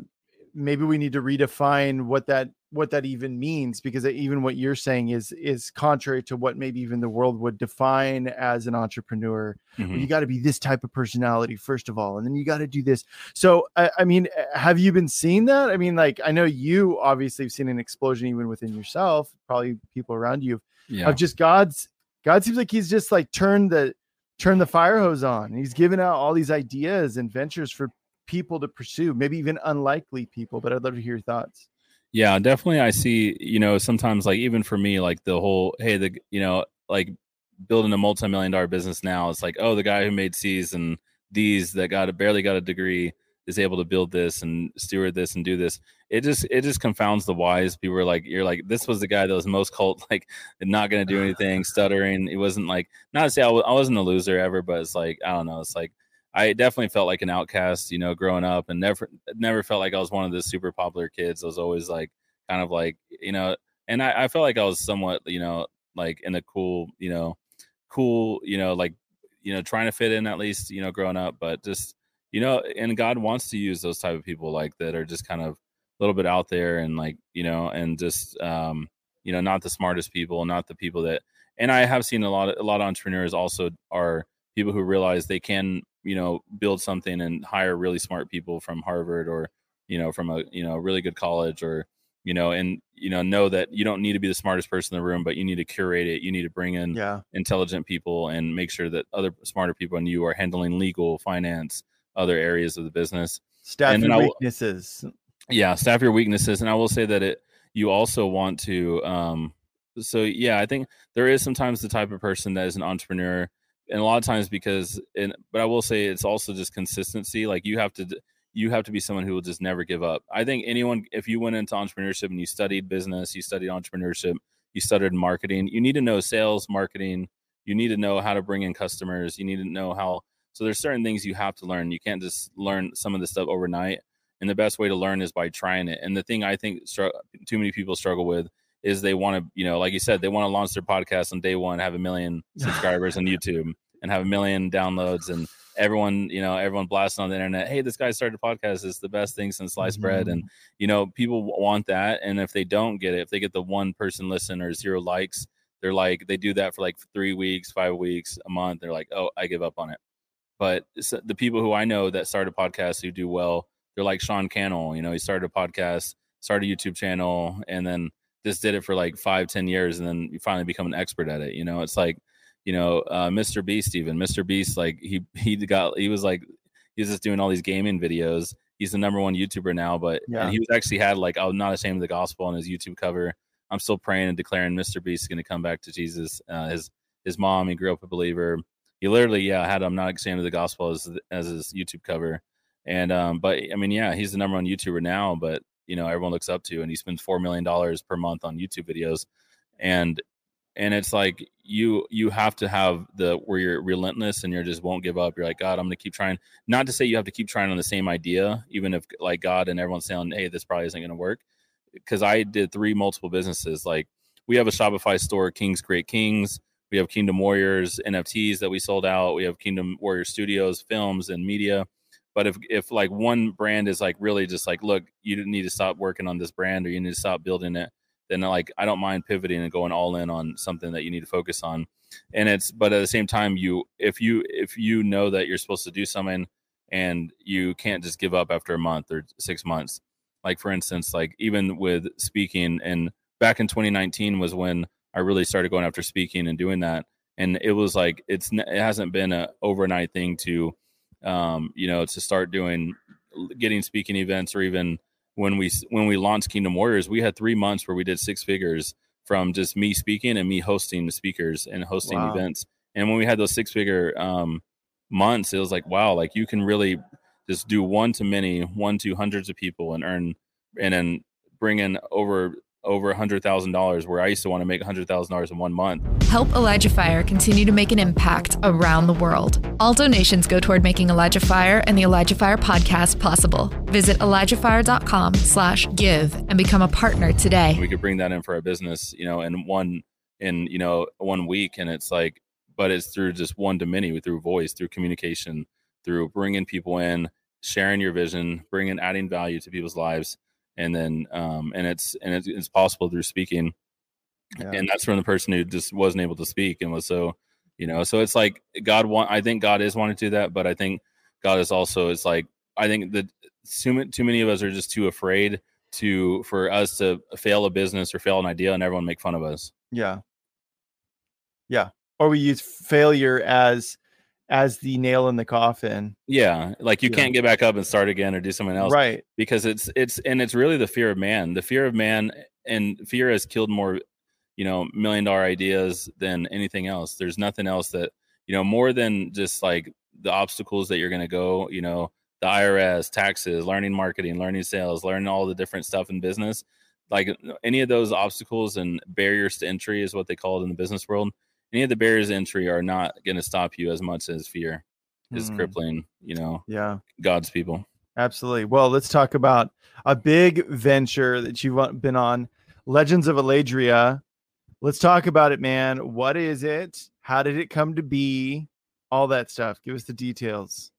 maybe we need to redefine what that what that even means because even what you're saying is is contrary to what maybe even the world would define as an entrepreneur. Mm-hmm. you got to be this type of personality first of all and then you got to do this. So I, I, mean have you been seeing that? I mean like i know you obviously have seen an explosion even within yourself probably people around you. Yeah. of just god's god seems like he's just like turned the turned the fire hose on. He's given out all these ideas and ventures for people to pursue maybe even unlikely people but i'd love to hear your thoughts yeah, definitely. I see, you know, sometimes like even for me, like the whole, hey, the, you know, like building a multi million dollar business now, it's like, oh, the guy who made C's and D's that got a barely got a degree is able to build this and steward this and do this. It just, it just confounds the wise. People are like, you're like, this was the guy that was most cult, like not going to do anything, stuttering. It wasn't like, not to say I w- I wasn't a loser ever, but it's like, I don't know. It's like, I definitely felt like an outcast, you know, growing up, and never never felt like I was one of the super popular kids. I was always like kind of like you know, and I, I felt like I was somewhat you know like in the cool you know cool you know like you know trying to fit in at least you know growing up, but just you know, and God wants to use those type of people like that are just kind of a little bit out there and like you know and just um you know not the smartest people, not the people that. And I have seen a lot of a lot of entrepreneurs also are people who realize they can you know build something and hire really smart people from harvard or you know from a you know really good college or you know and you know know that you don't need to be the smartest person in the room but you need to curate it. You need to bring in yeah. intelligent people and make sure that other smarter people than you are handling legal finance other areas of the business. Staff and your weaknesses. Yeah staff your weaknesses. And i will say that it you also want to um so yeah i think there is sometimes the type of person that is an entrepreneur and a lot of times because and but i will say it's also just consistency like you have to you have to be someone who will just never give up. I think anyone if you went into entrepreneurship and you studied business you studied entrepreneurship you studied marketing you need to know sales marketing you need to know how to bring in customers you need to know how so there's certain things you have to learn. You can't just learn some of this stuff overnight and the best way to learn is by trying it. And the thing i think str- too many people struggle with is they want to, you know, like you said, they want to launch their podcast on day one, have a million subscribers on YouTube and have a million downloads and everyone, you know, everyone blasting on the internet. Hey, this guy started a podcast. It's the best thing since sliced mm-hmm. bread. And, you know, people want that. And if they don't get it, if they get the one person listen or zero likes, they're like, they do that for like three weeks, five weeks, a month. They're like, oh, I give up on it. But the people who I know that started podcasts who do well, they're like Sean Cannell. You know, he started a podcast, started a YouTube channel, and then just did it for like five, ten years, and then you finally become an expert at it. You know, it's like, you know, uh, Mr. Beast. Even Mr. Beast, like he he got he was like he's just doing all these gaming videos. He's the number one YouTuber now, but yeah. and he was actually had like I'm not ashamed of the gospel on his YouTube cover. I'm still praying and declaring Mr. Beast is going to come back to Jesus. Uh, his his mom, he grew up a believer. He literally, yeah, had I'm not ashamed of the gospel as as his YouTube cover. And um, but I mean, yeah, he's the number one YouTuber now. But you know everyone looks up to and he spends four million dollars per month on youtube videos. And and it's like you you have to have the where you're relentless and you just won't give up. You're like god i'm gonna keep trying. Not to say you have to keep trying on the same idea even if like god and everyone's saying hey this probably isn't gonna work. Because i did three multiple businesses. Like we have a shopify store kings create kings. We have kingdom warriors nfts that we sold out. We have kingdom warrior studios films and media but if if like one brand is like really just like, look, you need to stop working on this brand or you need to stop building it, then like I don't mind pivoting and going all in on something that you need to focus on. And it's but at the same time, you if you if you know that you're supposed to do something and you can't just give up after a month or six months. Like for instance, like even with speaking and back in 2019 was when I really started going after speaking and doing that. And it was like it's it hasn't been a overnight thing to um, you know, to start doing getting speaking events or even when we when we launched Kingdom Warriors, we had three months where we did six figures from just me speaking and me hosting the speakers and hosting wow. events. And when we had those six figure um, months, it was like wow, like you can really just do one to many, one to hundreds of people and earn and then bring in over over a hundred thousand dollars where I used to want to make a hundred thousand dollars in one month. Help Elijah Fire continue to make an impact around the world. All donations go toward making Elijah Fire and the Elijah Fire podcast possible. Visit ElijahFire.com slash give and become a partner today. We could bring that in for our business, you know, in one in, you know, one week. And it's like, but it's through just one to many, through voice, through communication, through bringing people in, sharing your vision, bringing, adding value to people's lives and then um, and it's and it's, it's possible through speaking yeah. and that's from the person who just wasn't able to speak and was so you know so it's like god want i think god is wanting to do that but i think god is also it's like i think that too, too many of us are just too afraid to for us to fail a business or fail an idea and everyone make fun of us. Yeah. Yeah. Or we use failure as as the nail in the coffin. Yeah, like you yeah. can't get back up and start again or do something else, right? Because it's it's and it's really the fear of man. The fear of man and fear has killed more, you know, million dollar ideas than anything else. There's nothing else that you know more than just like the obstacles that you're going to go. You know, the IRS, taxes, learning marketing, learning sales, learning all the different stuff in business. Like any of those obstacles and barriers to entry is what they call it in the business world any of the barriers entry are not going to stop you as much as fear is mm. crippling you know yeah. God's people. Absolutely. Well let's talk about a big venture that you've been on legends of eladria. Let's talk about it man. What is it? How did it come to be? All that stuff. Give us the details.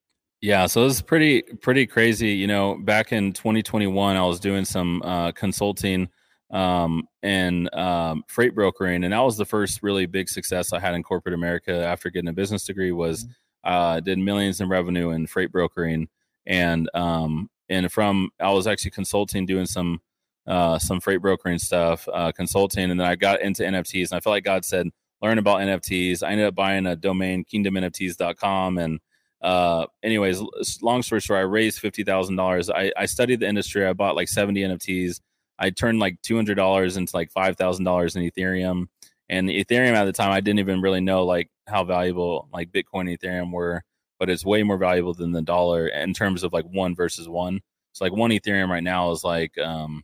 Yeah so it's pretty pretty crazy you know back in 2021 i was doing some uh, consulting um, and um, freight brokering, and that was the first really big success I had in corporate America after getting a business degree. Was mm-hmm. uh, did millions in revenue in freight brokering, and um, and from I was actually consulting, doing some uh, some freight brokering stuff, uh, consulting, and then I got into NFTs, and I felt like God said, learn about NFTs. I ended up buying a domain, kingdomnfts.com, and uh, anyways, long story short, I raised fifty thousand dollars. I, I studied the industry. I bought like seventy NFTs. I turned like two hundred dollars into like five thousand dollars in Ethereum. And Ethereum at the time, I didn't even really know like how valuable like Bitcoin and Ethereum were, but it's way more valuable than the dollar in terms of like one versus one. So like one Ethereum right now is like um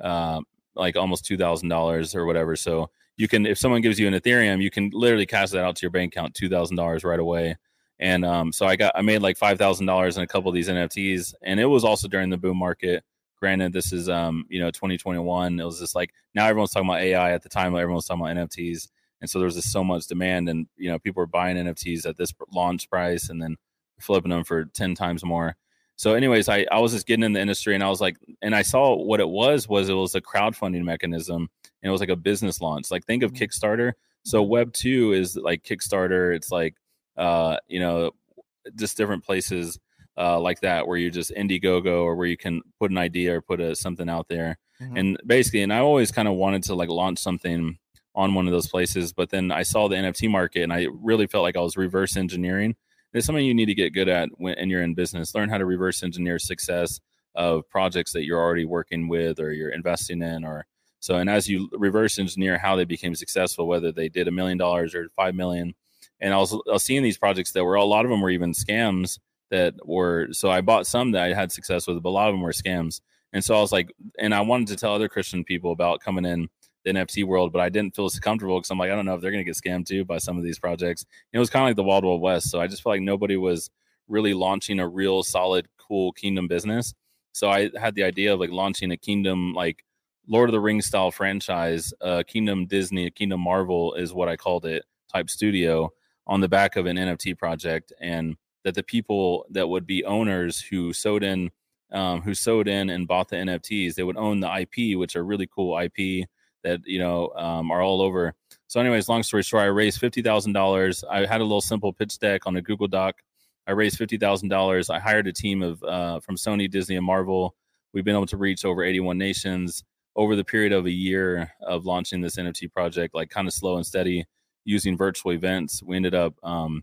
uh like almost two thousand dollars or whatever. So you can if someone gives you an Ethereum, you can literally cash that out to your bank account two thousand dollars right away. And um, so I got I made like five thousand dollars in a couple of these NFTs, and it was also during the boom market granted this is um you know 2021 it was just like now everyone's talking about ai at the time everyone was talking about nfts and so there was just so much demand and you know people were buying nfts at this launch price and then flipping them for 10 times more. So anyways i i was just getting in the industry and i was like and i saw what it was was it was a crowdfunding mechanism and it was like a business launch. Like think of mm-hmm. kickstarter. So web 2 is like kickstarter. It's like uh you know just different places uh, like that where you just Indiegogo or where you can put an idea or put a, something out there. Mm-hmm. And basically, and I always kind of wanted to like launch something on one of those places, but then I saw the NFT market and I really felt like I was reverse engineering. It's something you need to get good at when you're in business. Learn how to reverse engineer success of projects that you're already working with or you're investing in or so and as you reverse engineer how they became successful whether they did a million dollars or 5 million and I was, I was seeing these projects that were a lot of them were even scams that were so I bought some that I had success with, but a lot of them were scams. And so I was like, and I wanted to tell other Christian people about coming in the NFT world, but I didn't feel as comfortable because I'm like, I don't know if they're going to get scammed too by some of these projects. And it was kind of like the Wild Wild West. So I just felt like nobody was really launching a real solid, cool kingdom business. So I had the idea of like launching a kingdom, like Lord of the Rings style franchise, uh, Kingdom Disney, Kingdom Marvel is what I called it, type studio on the back of an NFT project. And that the people that would be owners who sewed in um, who sewed in and bought the NFTs, they would own the IP, which are really cool IP that you know um, are all over. So, anyways, long story short, I raised fifty thousand dollars. I had a little simple pitch deck on a Google Doc. I raised fifty thousand dollars. I hired a team of uh, from Sony, Disney, and Marvel. We've been able to reach over eighty-one nations over the period of a year of launching this NFT project, like kind of slow and steady, using virtual events. We ended up um,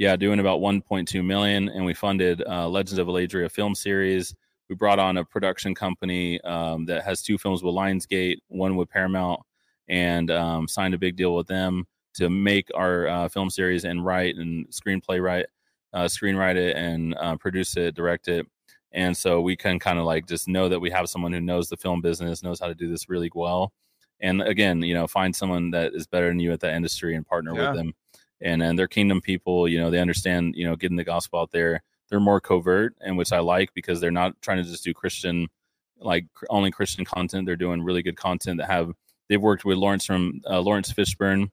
yeah, doing about 1.2 million, and we funded uh, Legends of Eladria film series. We brought on a production company um, that has two films with Lionsgate, one with Paramount, and um, signed a big deal with them to make our uh, film series and write and screenplay write, uh, screenwrite it and uh, produce it, direct it. And so we can kind of like just know that we have someone who knows the film business, knows how to do this really well. And again, you know, find someone that is better than you at that industry and partner yeah. with them. And and they're kingdom people, you know, they understand, you know, getting the gospel out there. They're more covert, and which I like because they're not trying to just do Christian, like only Christian content. They're doing really good content that have. They've worked with Lawrence from uh, Laurence Fishburne,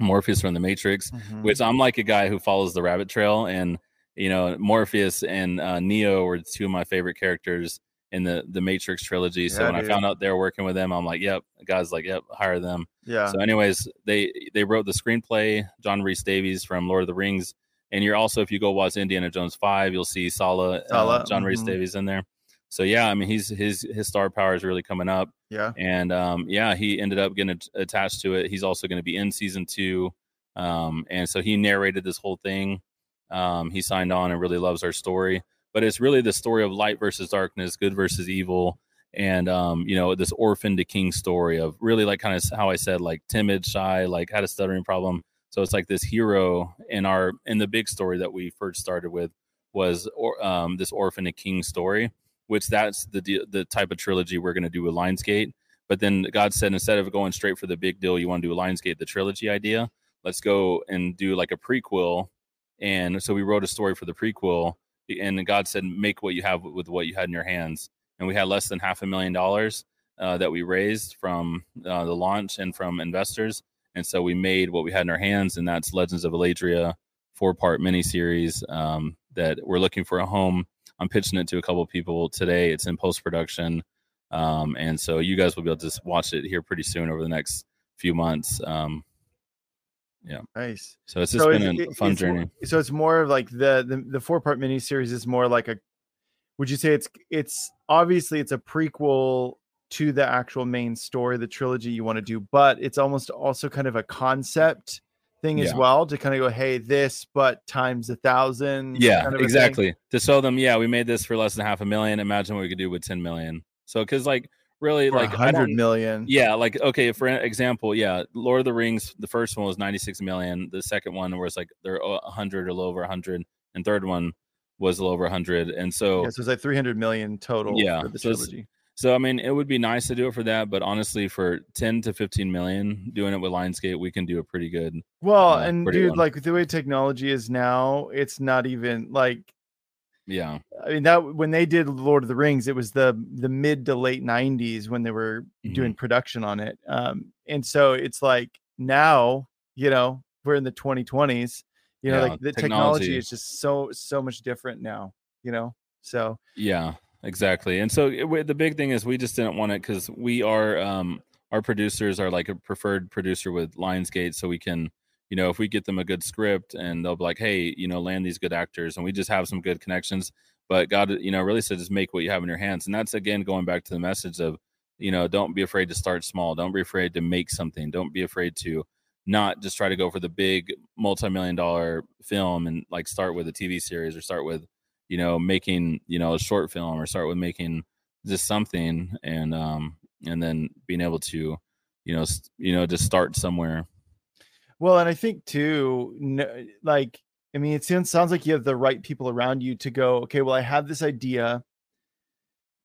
Morpheus from the Matrix, mm-hmm. which I'm like a guy who follows the rabbit trail and you know, Morpheus and uh, Neo were two of my favorite characters in the the Matrix trilogy. So yeah, when dude. I found out they're working with them, I'm like, yep. Guy's like, yep, hire them. Yeah. So, anyways, they they wrote the screenplay. John Rhys-Davies from Lord of the Rings, and you're also if you go watch Indiana Jones five, you'll see Sallah, Uh, John mm-hmm. Rhys-Davies in there. So yeah, I mean, he's his his star power is really coming up. Yeah. And um, yeah, he ended up getting attached to it. He's also going to be in season two. Um, and so he narrated this whole thing. Um, he signed on and really loves our story. But it's really the story of light versus darkness, good versus evil, and um, you know this orphan to king story of really like kind of how I said like timid, shy, like had a stuttering problem. So it's like this hero in our in the big story that we first started with was or, um, this orphan to king story, which that's the the type of trilogy we're going to do with Lionsgate. But then God said instead of going straight for the big deal, you want to do a Lionsgate the trilogy idea. Let's go and do like a prequel and so we wrote a story for the prequel, and God said, "Make what you have with what you had in your hands." And we had less than half a million dollars uh, that we raised from uh, the launch and from investors, and so we made what we had in our hands, and that's Legends of Eladria, four-part miniseries um, that we're looking for a home. I'm pitching it to a couple people today. It's in post production, um, and so you guys will be able to watch it here pretty soon over the next few months. Um, yeah nice so it's just so been a fun journey so it's more of like the the, the four part mini series is more like a would you say it's it's obviously it's a prequel to the actual main story the trilogy you want to do but it's almost also kind of a concept thing yeah. as well to kind of go hey this but times a thousand yeah kind of exactly to show them yeah we made this for less than half a million imagine what we could do with 10 million so because like really For like hundred million. Yeah, like okay, for example, yeah, Lord of the Rings, the first one was ninety six million. The second one was like they're hundred or a little over hundred, and third one was a little over hundred. And so, yeah, so it's like three hundred million total. Yeah, so, so I mean, it would be nice to do it for that, but honestly, for ten to fifteen million, doing it with Lionsgate, we can do a pretty good. Well, uh, and dude, one. like the way technology is now, it's not even like yeah. I mean that when they did Lord of the Rings, it was the the mid to late 90s when they were mm-hmm. doing production on it. Um and so it's like now, you know, we're in the 2020s, you know, yeah, like the technology. technology is just so so much different now, you know. So Yeah, exactly. And so it, the big thing is we just didn't want it cuz we are um our producers are like a preferred producer with Lionsgate so we can you know, if we get them a good script and they'll be like, hey, you know, land these good actors and we just have some good connections. But God, you know, really said just make what you have in your hands. And that's again going back to the message of, you know, don't be afraid to start small. Don't be afraid to make something. Don't be afraid to not just try to go for the big multi-million dollar film and like start with a TV series or start with, you know, making, you know, a short film or start with making just something and um and then being able to, you know, you know, just start somewhere well, and I think too, like, I mean, it sounds like you have the right people around you to go. Okay, well, I have this idea,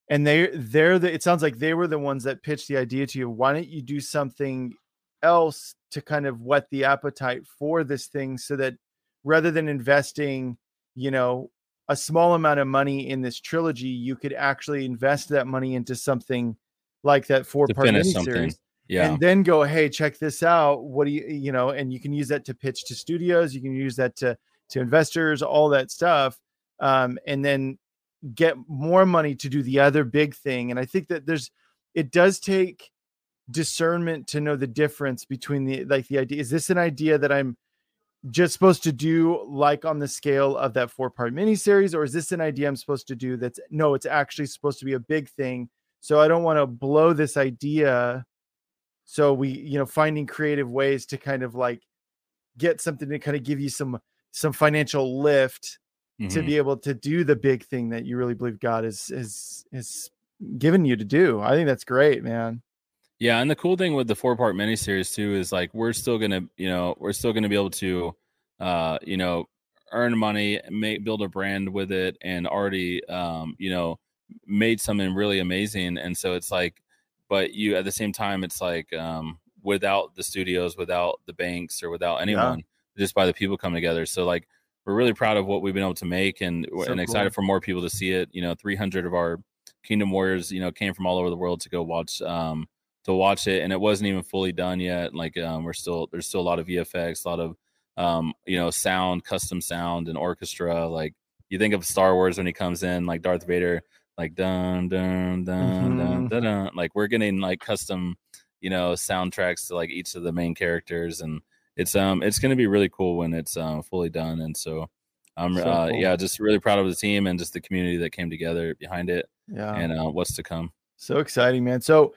and they they're the. It sounds like they were the ones that pitched the idea to you. Why don't you do something else to kind of whet the appetite for this thing, so that rather than investing, you know, a small amount of money in this trilogy, you could actually invest that money into something like that four part miniseries. Yeah. and then go hey check this out what do you you know and you can use that to pitch to studios you can use that to to investors all that stuff um, and then get more money to do the other big thing and i think that there's it does take discernment to know the difference between the like the idea is this an idea that i'm just supposed to do like on the scale of that four part miniseries or is this an idea i'm supposed to do that's no it's actually supposed to be a big thing so i don't want to blow this idea so we, you know, finding creative ways to kind of like get something to kind of give you some some financial lift Mm-hmm. to be able to do the big thing that you really believe God is is is given you to do. I think that's great, man. Yeah, and the cool thing with the four part miniseries too is like we're still gonna, you know, we're still gonna be able to, uh, you know, earn money, make build a brand with it, and already, um, you know, made something really amazing. And so it's like, but you at the same time, it's like, um, without the studios, without the banks, or without anyone, yeah. just by the people coming together. So like we're really proud of what we've been able to make and so and excited cool. for more people to see it. You know, 300 of our Kingdom Warriors, you know, came from all over the world to go watch um to watch it and it wasn't even fully done yet. Like um we're still there's still a lot of VFX, a lot of um you know, sound, custom sound and orchestra like you think of Star Wars when he comes in like Darth Vader like dun dun dun mm-hmm. dun dun, dun like we're getting like custom you know soundtracks to like each of the main characters and it's um it's going to be really cool when it's um fully done and so i'm so uh, cool. yeah just really proud of the team and just the community that came together behind it yeah and uh, what's to come so exciting man so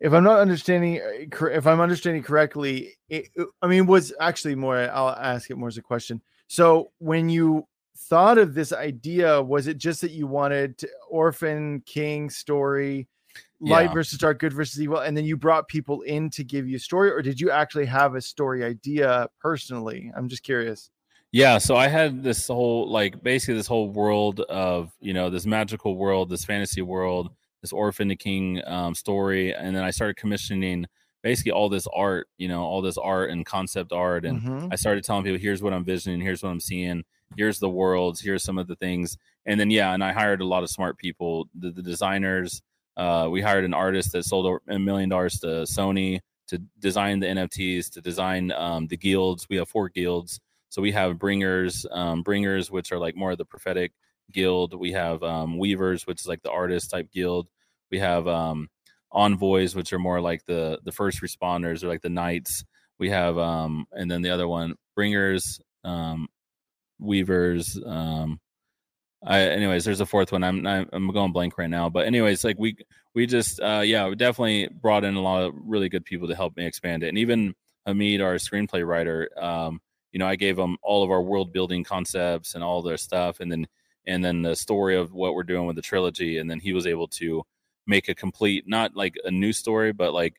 if i'm not understanding uh, if i'm understanding correctly it, uh, i mean was actually more i'll ask it more as a question so when you thought of this idea was it just that you wanted to, orphan king story light yeah. versus dark, good versus evil, and then you brought people in to give you a story, or did you actually have a story idea personally? I'm just curious. Yeah, so I had this whole like basically this whole world of you know this magical world, this fantasy world, this orphan to king um, story, and then I started commissioning basically all this art, you know, all this art and concept art, and mm-hmm. I started telling people, here's what I'm visioning, here's what I'm seeing, here's the worlds, here's some of the things, and then yeah, and I hired a lot of smart people, the, the designers, uh, we hired an artist that sold a million dollars to Sony to design the NFTs, to design um, the guilds. We have four guilds. So we have bringers, um, bringers, which are like more of the prophetic guild. We have um, weavers, which is like the artist type guild. We have um, envoys, which are more like the the first responders or like the knights. We have um, and then the other one, bringers, um, weavers, um, I, anyways, there's a fourth one. I'm I'm going blank right now, but anyways, like we we just uh yeah, we definitely brought in a lot of really good people to help me expand it, and even Hamid, our screenplay writer, um, you know, I gave him all of our world building concepts and all their stuff, and then and then the story of what we're doing with the trilogy, and then he was able to make a complete, not like a new story, but like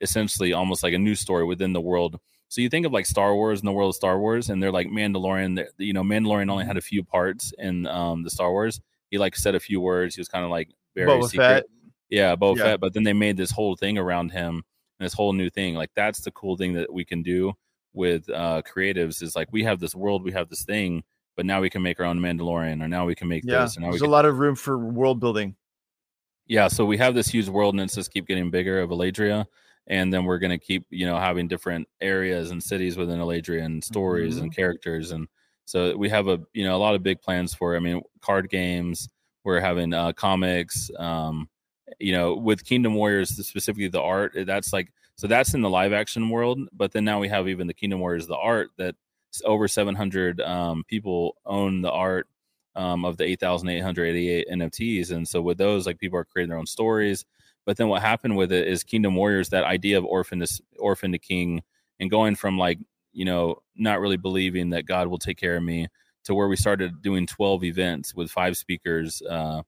essentially almost like a new story within the world so you think of like Star Wars and the world of Star Wars, and they're like Mandalorian. You know, Mandalorian only had a few parts in um, the Star Wars. He like said a few words. He was kind of like very Boba secret. Fett. Yeah, Boba yeah. Fett. But then they made this whole thing around him, and this whole new thing. Like that's the cool thing that we can do with uh, creatives is like we have this world, we have this thing, but now we can make our own Mandalorian, or now we can make yeah, this. And there's can... a lot of room for world building. Yeah, so we have this huge world, and it's just keep getting bigger of Eladria and then we're going to keep you know having different areas and cities within Eladria and stories mm-hmm. and characters and so we have a you know a lot of big plans for i mean card games we're having uh comics um you know with kingdom warriors specifically the art that's like so that's in the live action world but then now we have even the kingdom warriors the art that over 700 um people own the art um of the 8888 nfts and so with those like people are creating their own stories but then what happened with it is Kingdom Warriors, that idea of orphan to orphan to king, and going from like you know not really believing that God will take care of me to where we started doing 12 events with five speakers uh,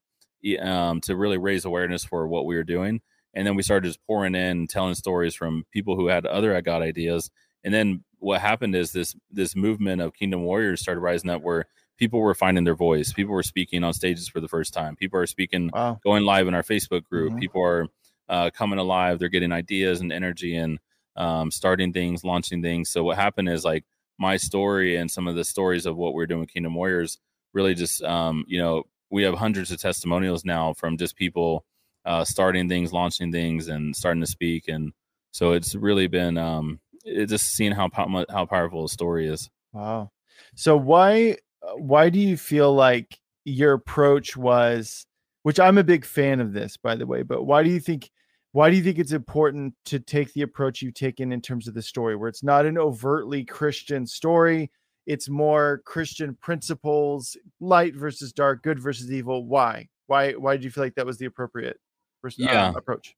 um, to really raise awareness for what we were doing. And then we started just pouring in, telling stories from people who had other God ideas. And then what happened is this this movement of Kingdom Warriors started rising up, where people were finding their voice. People were speaking on stages for the first time. People are speaking, wow. going live in our Facebook group. Mm-hmm. People are uh, coming alive. They're getting ideas and energy and um, starting things, launching things. So what happened is like my story and some of the stories of what we're doing with Kingdom Warriors really just, um, you know, we have hundreds of testimonials now from just people uh, starting things, launching things, and starting to speak. And so it's really been um, it just seeing how how powerful a story is. Wow. So why uh, why do you feel like your approach was which I'm a big fan of this by the way but why do you think why do you think it's important to take the approach you've taken in terms of the story where it's not an overtly christian story it's more christian principles light versus dark good versus evil why why why did you feel like that was the appropriate yeah. Uh, approach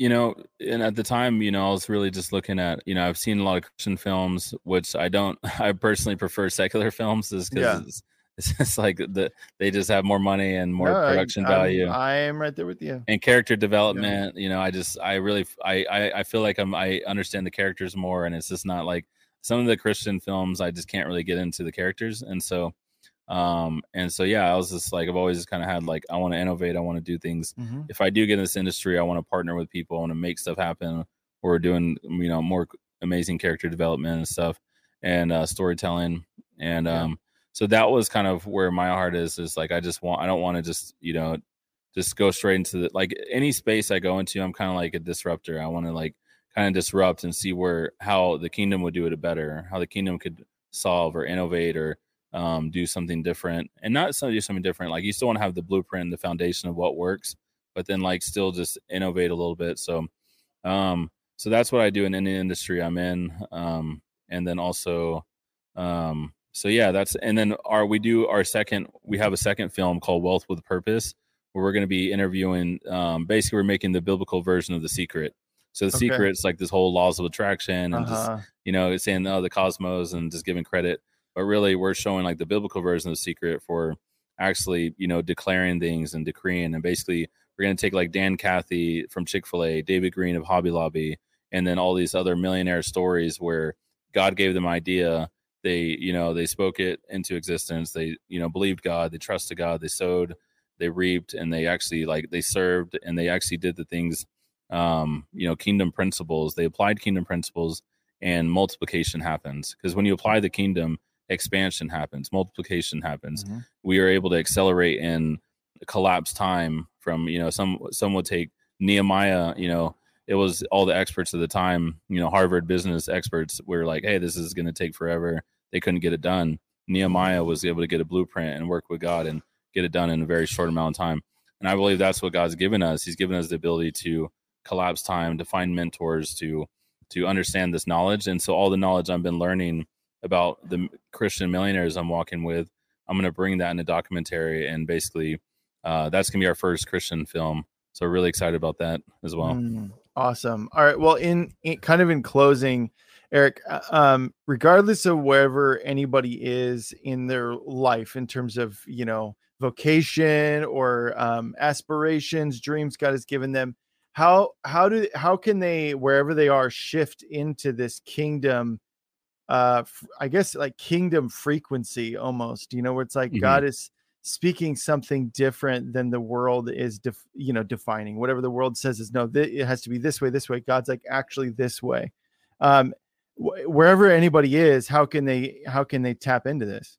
you know, and at the time, you know, I was really just looking at, you know, I've seen a lot of Christian films, which I don't, I personally prefer secular films, is because yeah. it's, it's just like the they just have more money and more no, production I, value. I'm, right there with you. And character development, yeah. you know, I just, I really, I, I, I feel like I'm, I understand the characters more, and it's just not like some of the Christian films. I just can't really get into the characters, and so um, and so yeah, I was just like I've always just kind of had like I want to innovate, I want to do things. Mm-hmm. If I do get in this industry, I want to partner with people, I want to make stuff happen. Or doing you know more amazing character development and stuff, and uh, storytelling, and yeah. um, so that was kind of where my heart is. Is like I just want I don't want to just you know just go straight into the like any space I go into. I'm kind of like a disruptor. I want to like kind of disrupt and see where how the kingdom would do it better, how the kingdom could solve or innovate or um, do something different and not so do something different. Like you still want to have the blueprint, the foundation of what works, but then like still just innovate a little bit. So, um, so that's what I do in any industry I'm in. Um, and then also, um, so yeah, that's and then our we do our second we have a second film called Wealth with Purpose where we're going to be interviewing. Um, basically, we're making the biblical version of The Secret. So the okay. secret's like this whole laws of attraction and uh-huh. just you know saying oh the cosmos and just giving credit but really we're showing like the biblical version of the secret for actually you know declaring things and decreeing. And basically we're going to take like dan cathy from chick-fil-a david green of hobby lobby and then all these other millionaire stories where god gave them idea. They you know they spoke it into existence. They you know believed god. They trusted god. They sowed they reaped and they actually like they served and they actually did the things um you know kingdom principles. They applied kingdom principles and multiplication happens. Because when you apply the kingdom expansion happens, multiplication happens. Mm-hmm. We are able to accelerate and collapse time from, you know, some some would take Nehemiah, you know, it was all the experts of the time, you know, Harvard business experts were like, hey, this is going to take forever. They couldn't get it done. Nehemiah was able to get a blueprint and work with God and get it done in a very short amount of time. And I believe that's what God's given us. He's given us the ability to collapse time, to find mentors, to to understand this knowledge. And so all the knowledge I've been learning about the Christian millionaires I'm walking with. I'm going to bring that in a documentary, and basically, uh, that's going to be our first Christian film. So really excited about that as well. Mm, awesome. All right. Well, in, in, kind of in closing, Eric, uh, um, regardless of wherever anybody is in their life in terms of you know vocation or um, aspirations, dreams God has given them, how how do how can they wherever they are shift into this kingdom? Uh i guess like kingdom frequency almost you know where it's like mm-hmm. god is speaking something different than the world is def- you know defining. Whatever the world says is no th- it has to be this way this way. God's like actually this way. Um wh- wherever anybody is how can they how can they tap into this?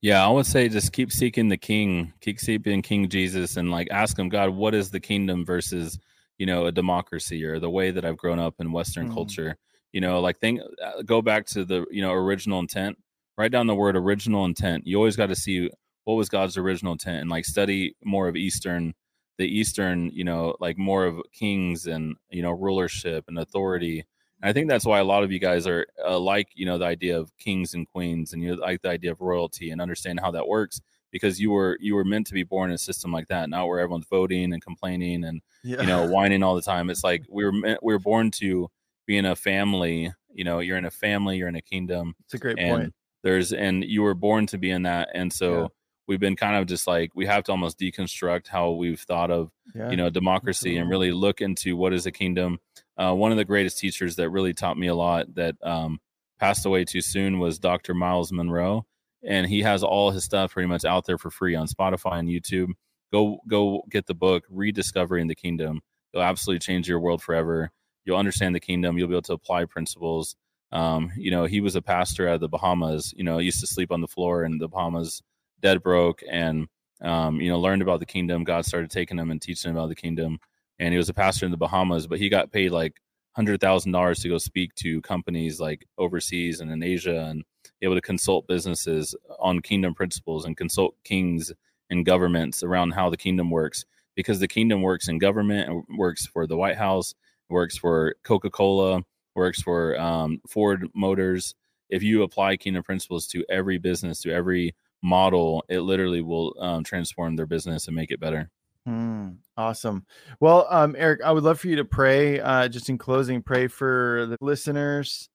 Yeah i would say just keep seeking the king keep seeking king jesus and like ask him god what is the kingdom versus you know a democracy or the way that i've grown up in western mm. culture you know like think uh, go back to the you know original intent. Write down the word original intent. You always got to see what was god's original intent and like study more of eastern the eastern you know like more of kings and you know rulership and authority. And i think that's why a lot of you guys are uh, like you know the idea of kings and queens and you like the idea of royalty and understand how that works because you were you were meant to be born in a system like that not where everyone's voting and complaining and yeah. you know whining all the time. It's like we were meant, we were born to being a family you know you're in a family you're in a kingdom it's a great point there's and you were born to be in that and so yeah. we've been kind of just like we have to almost deconstruct how we've thought of yeah. you know democracy Absolutely. and really look into what is a kingdom uh, one of the greatest teachers that really taught me a lot that um, passed away too soon was dr Myles Munroe, and he has all his stuff pretty much out there for free on spotify and youtube go go get the book rediscovering the kingdom it'll absolutely change your world forever you'll understand the kingdom. You'll be able to apply principles. Um, you know, he was a pastor at the Bahamas. You know, used to sleep on the floor in the Bahamas, dead broke, and um, you know, learned about the kingdom. God started taking him and teaching him about the kingdom. And he was a pastor in the Bahamas, but he got paid like hundred thousand dollars to go speak to companies like overseas and in Asia, and able to consult businesses on kingdom principles and consult kings and governments around how the kingdom works. Because the kingdom works in government and works for the White House, works for Coca Cola, works for um, Ford Motors. If you apply Kingdom principles to every business, to every model, it literally will um, transform their business and make it better. Hmm. Awesome. Well, um, Eric, I would love for you to pray. Uh, just in closing, pray for the listeners.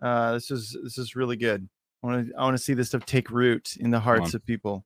Uh, this is this is really good. I want to I want to see this stuff take root in the hearts of people.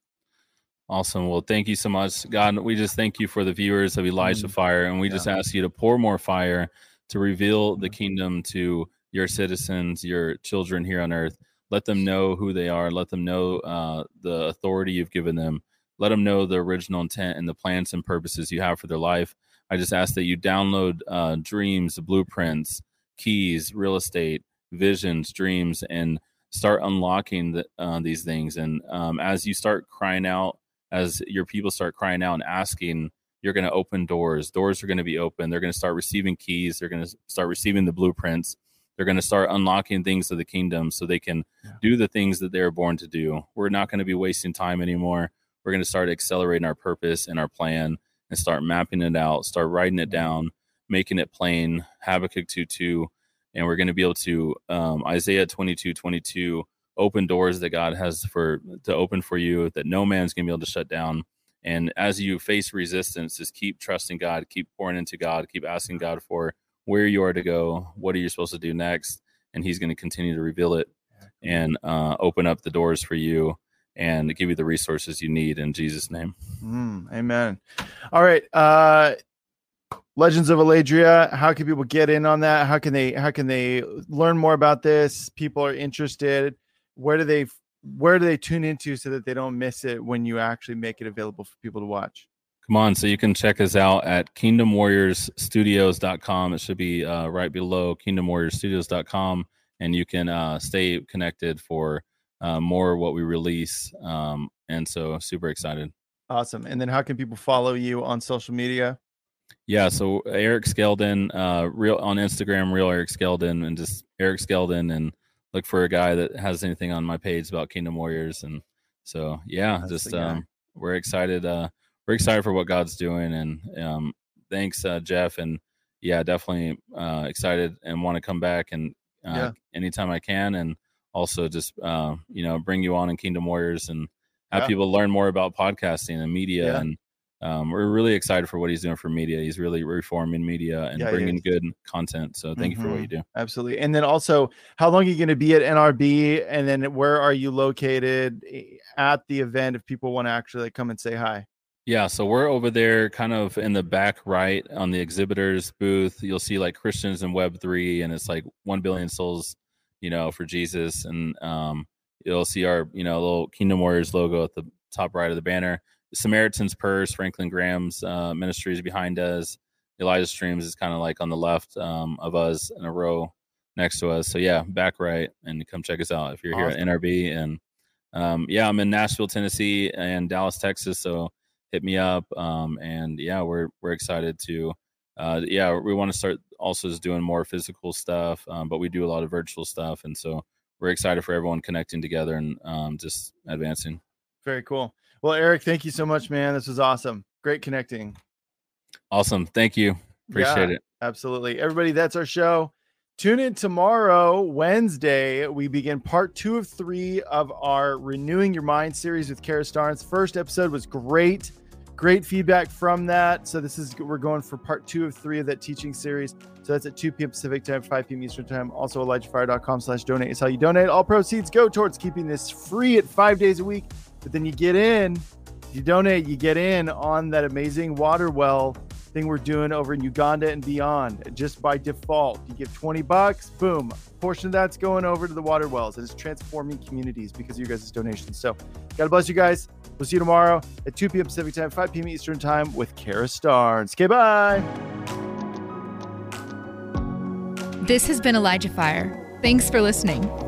Awesome. Well, thank you so much, God. We just thank you for the viewers of Elijah mm Fire, and we yeah. just ask you to pour more fire to reveal the kingdom to your citizens, your children here on earth. Let them know who they are. Let them know uh, the authority you've given them let them know the original intent and the plans and purposes you have for their life. I just ask that you download uh, dreams, blueprints, keys, real estate, visions, dreams, and start unlocking the, uh, these things. And um, as you start crying out, as your people start crying out and asking, you're going to open doors. Doors are going to be open. They're going to start receiving keys. They're going to start receiving the blueprints. They're going to start unlocking things of the kingdom so they can yeah. do the things that they're born to do. We're not going to be wasting time anymore we're going to start accelerating our purpose and our plan and start mapping it out, start writing it down, making it plain, Habakkuk 2 2. And we're going to be able to, um, Isaiah 22 22, open doors that God has for to open for you that no man's going to be able to shut down. And as you face resistance, just keep trusting God, keep pouring into God, keep asking God for where you are to go, what are you supposed to do next, and He's going to continue to reveal it and uh, open up the doors for you and give you the resources you need in Jesus' name. Mm, amen. All right. Uh, Legends of Eladria. How can people get in on that? How can they how can they learn more about this? People are interested. Where do they where do they tune into so that they don't miss it when you actually make it available for people to watch? Come on, so you can check us out at kingdomwarriorsstudios.com. It should be uh, right below kingdomwarriorsstudios.com and you can uh, stay connected for uh, more what we release. Um, and so super excited. Awesome. And then how can people follow you on social media? Yeah, so Eric Skeldon, uh, real on Instagram, real Eric Skeldon, and just Eric Skeldon, and look for a guy that has anything on my page about Kingdom Warriors. And so, yeah, That's just um, we're excited. Uh, we're excited for what God's doing, and um, thanks, uh, Jeff, and yeah, definitely uh, excited and want to come back and uh, yeah. anytime I can, and also just uh, you know bring you on in Kingdom Warriors and have yeah. people learn more about podcasting and media yeah. and um, we're really excited for what he's doing for media. He's really reforming media and yeah, bringing good content. So thank mm-hmm. you for what you do. Absolutely. And then also, how long are you going to be at NRB? And then where are you located eh, at the event if people want to actually like, come and say hi? Yeah, so we're over there kind of in the back right on the exhibitors booth. You'll see like Christians and Web 3 and it's like 1 billion souls you know, for Jesus. And um, you'll see our, you know, little Kingdom Warriors logo at the top right of the banner. Samaritan's Purse, Franklin Graham's uh, ministries behind us. Elijah Streams is kind of like on the left um, of us in a row next to us. So yeah, back right, and come check us out if you're awesome. here at NRB. And um, yeah, I'm in Nashville, Tennessee, and Dallas, Texas. So hit me up. Um, and yeah, we're we're excited to uh, yeah, we want to start also doing more physical stuff, um, but we do a lot of virtual stuff, and so we're excited for everyone connecting together and um, just advancing. Very cool. Well, Eric, thank you so much, man. This was awesome. Great connecting. Awesome. Thank you. Appreciate yeah, it. Absolutely. Everybody, that's our show. Tune in tomorrow, Wednesday. We begin part two of three of our Renewing Your Mind series with Kara Starnes. First episode was great great feedback from that. So this is we're going for part two of three of that teaching series. So that's at 2 p.m. Pacific time, 5 p.m. Eastern time. Also, ElijahFire.com slash donate is how you donate. All proceeds go towards keeping this free at five days a week. But then you get in, you donate, you get in on that amazing water well thing we're doing over in Uganda and beyond. Just by default, you give 20 bucks, boom, a portion of that's going over to the water wells and it's transforming communities because of you guys' donations. So, God bless you guys. We'll see you tomorrow at 2 p.m. Pacific time, 5 p.m. Eastern time with Kara Starnes. Okay, bye. This has been Elijah Fire. Thanks for listening.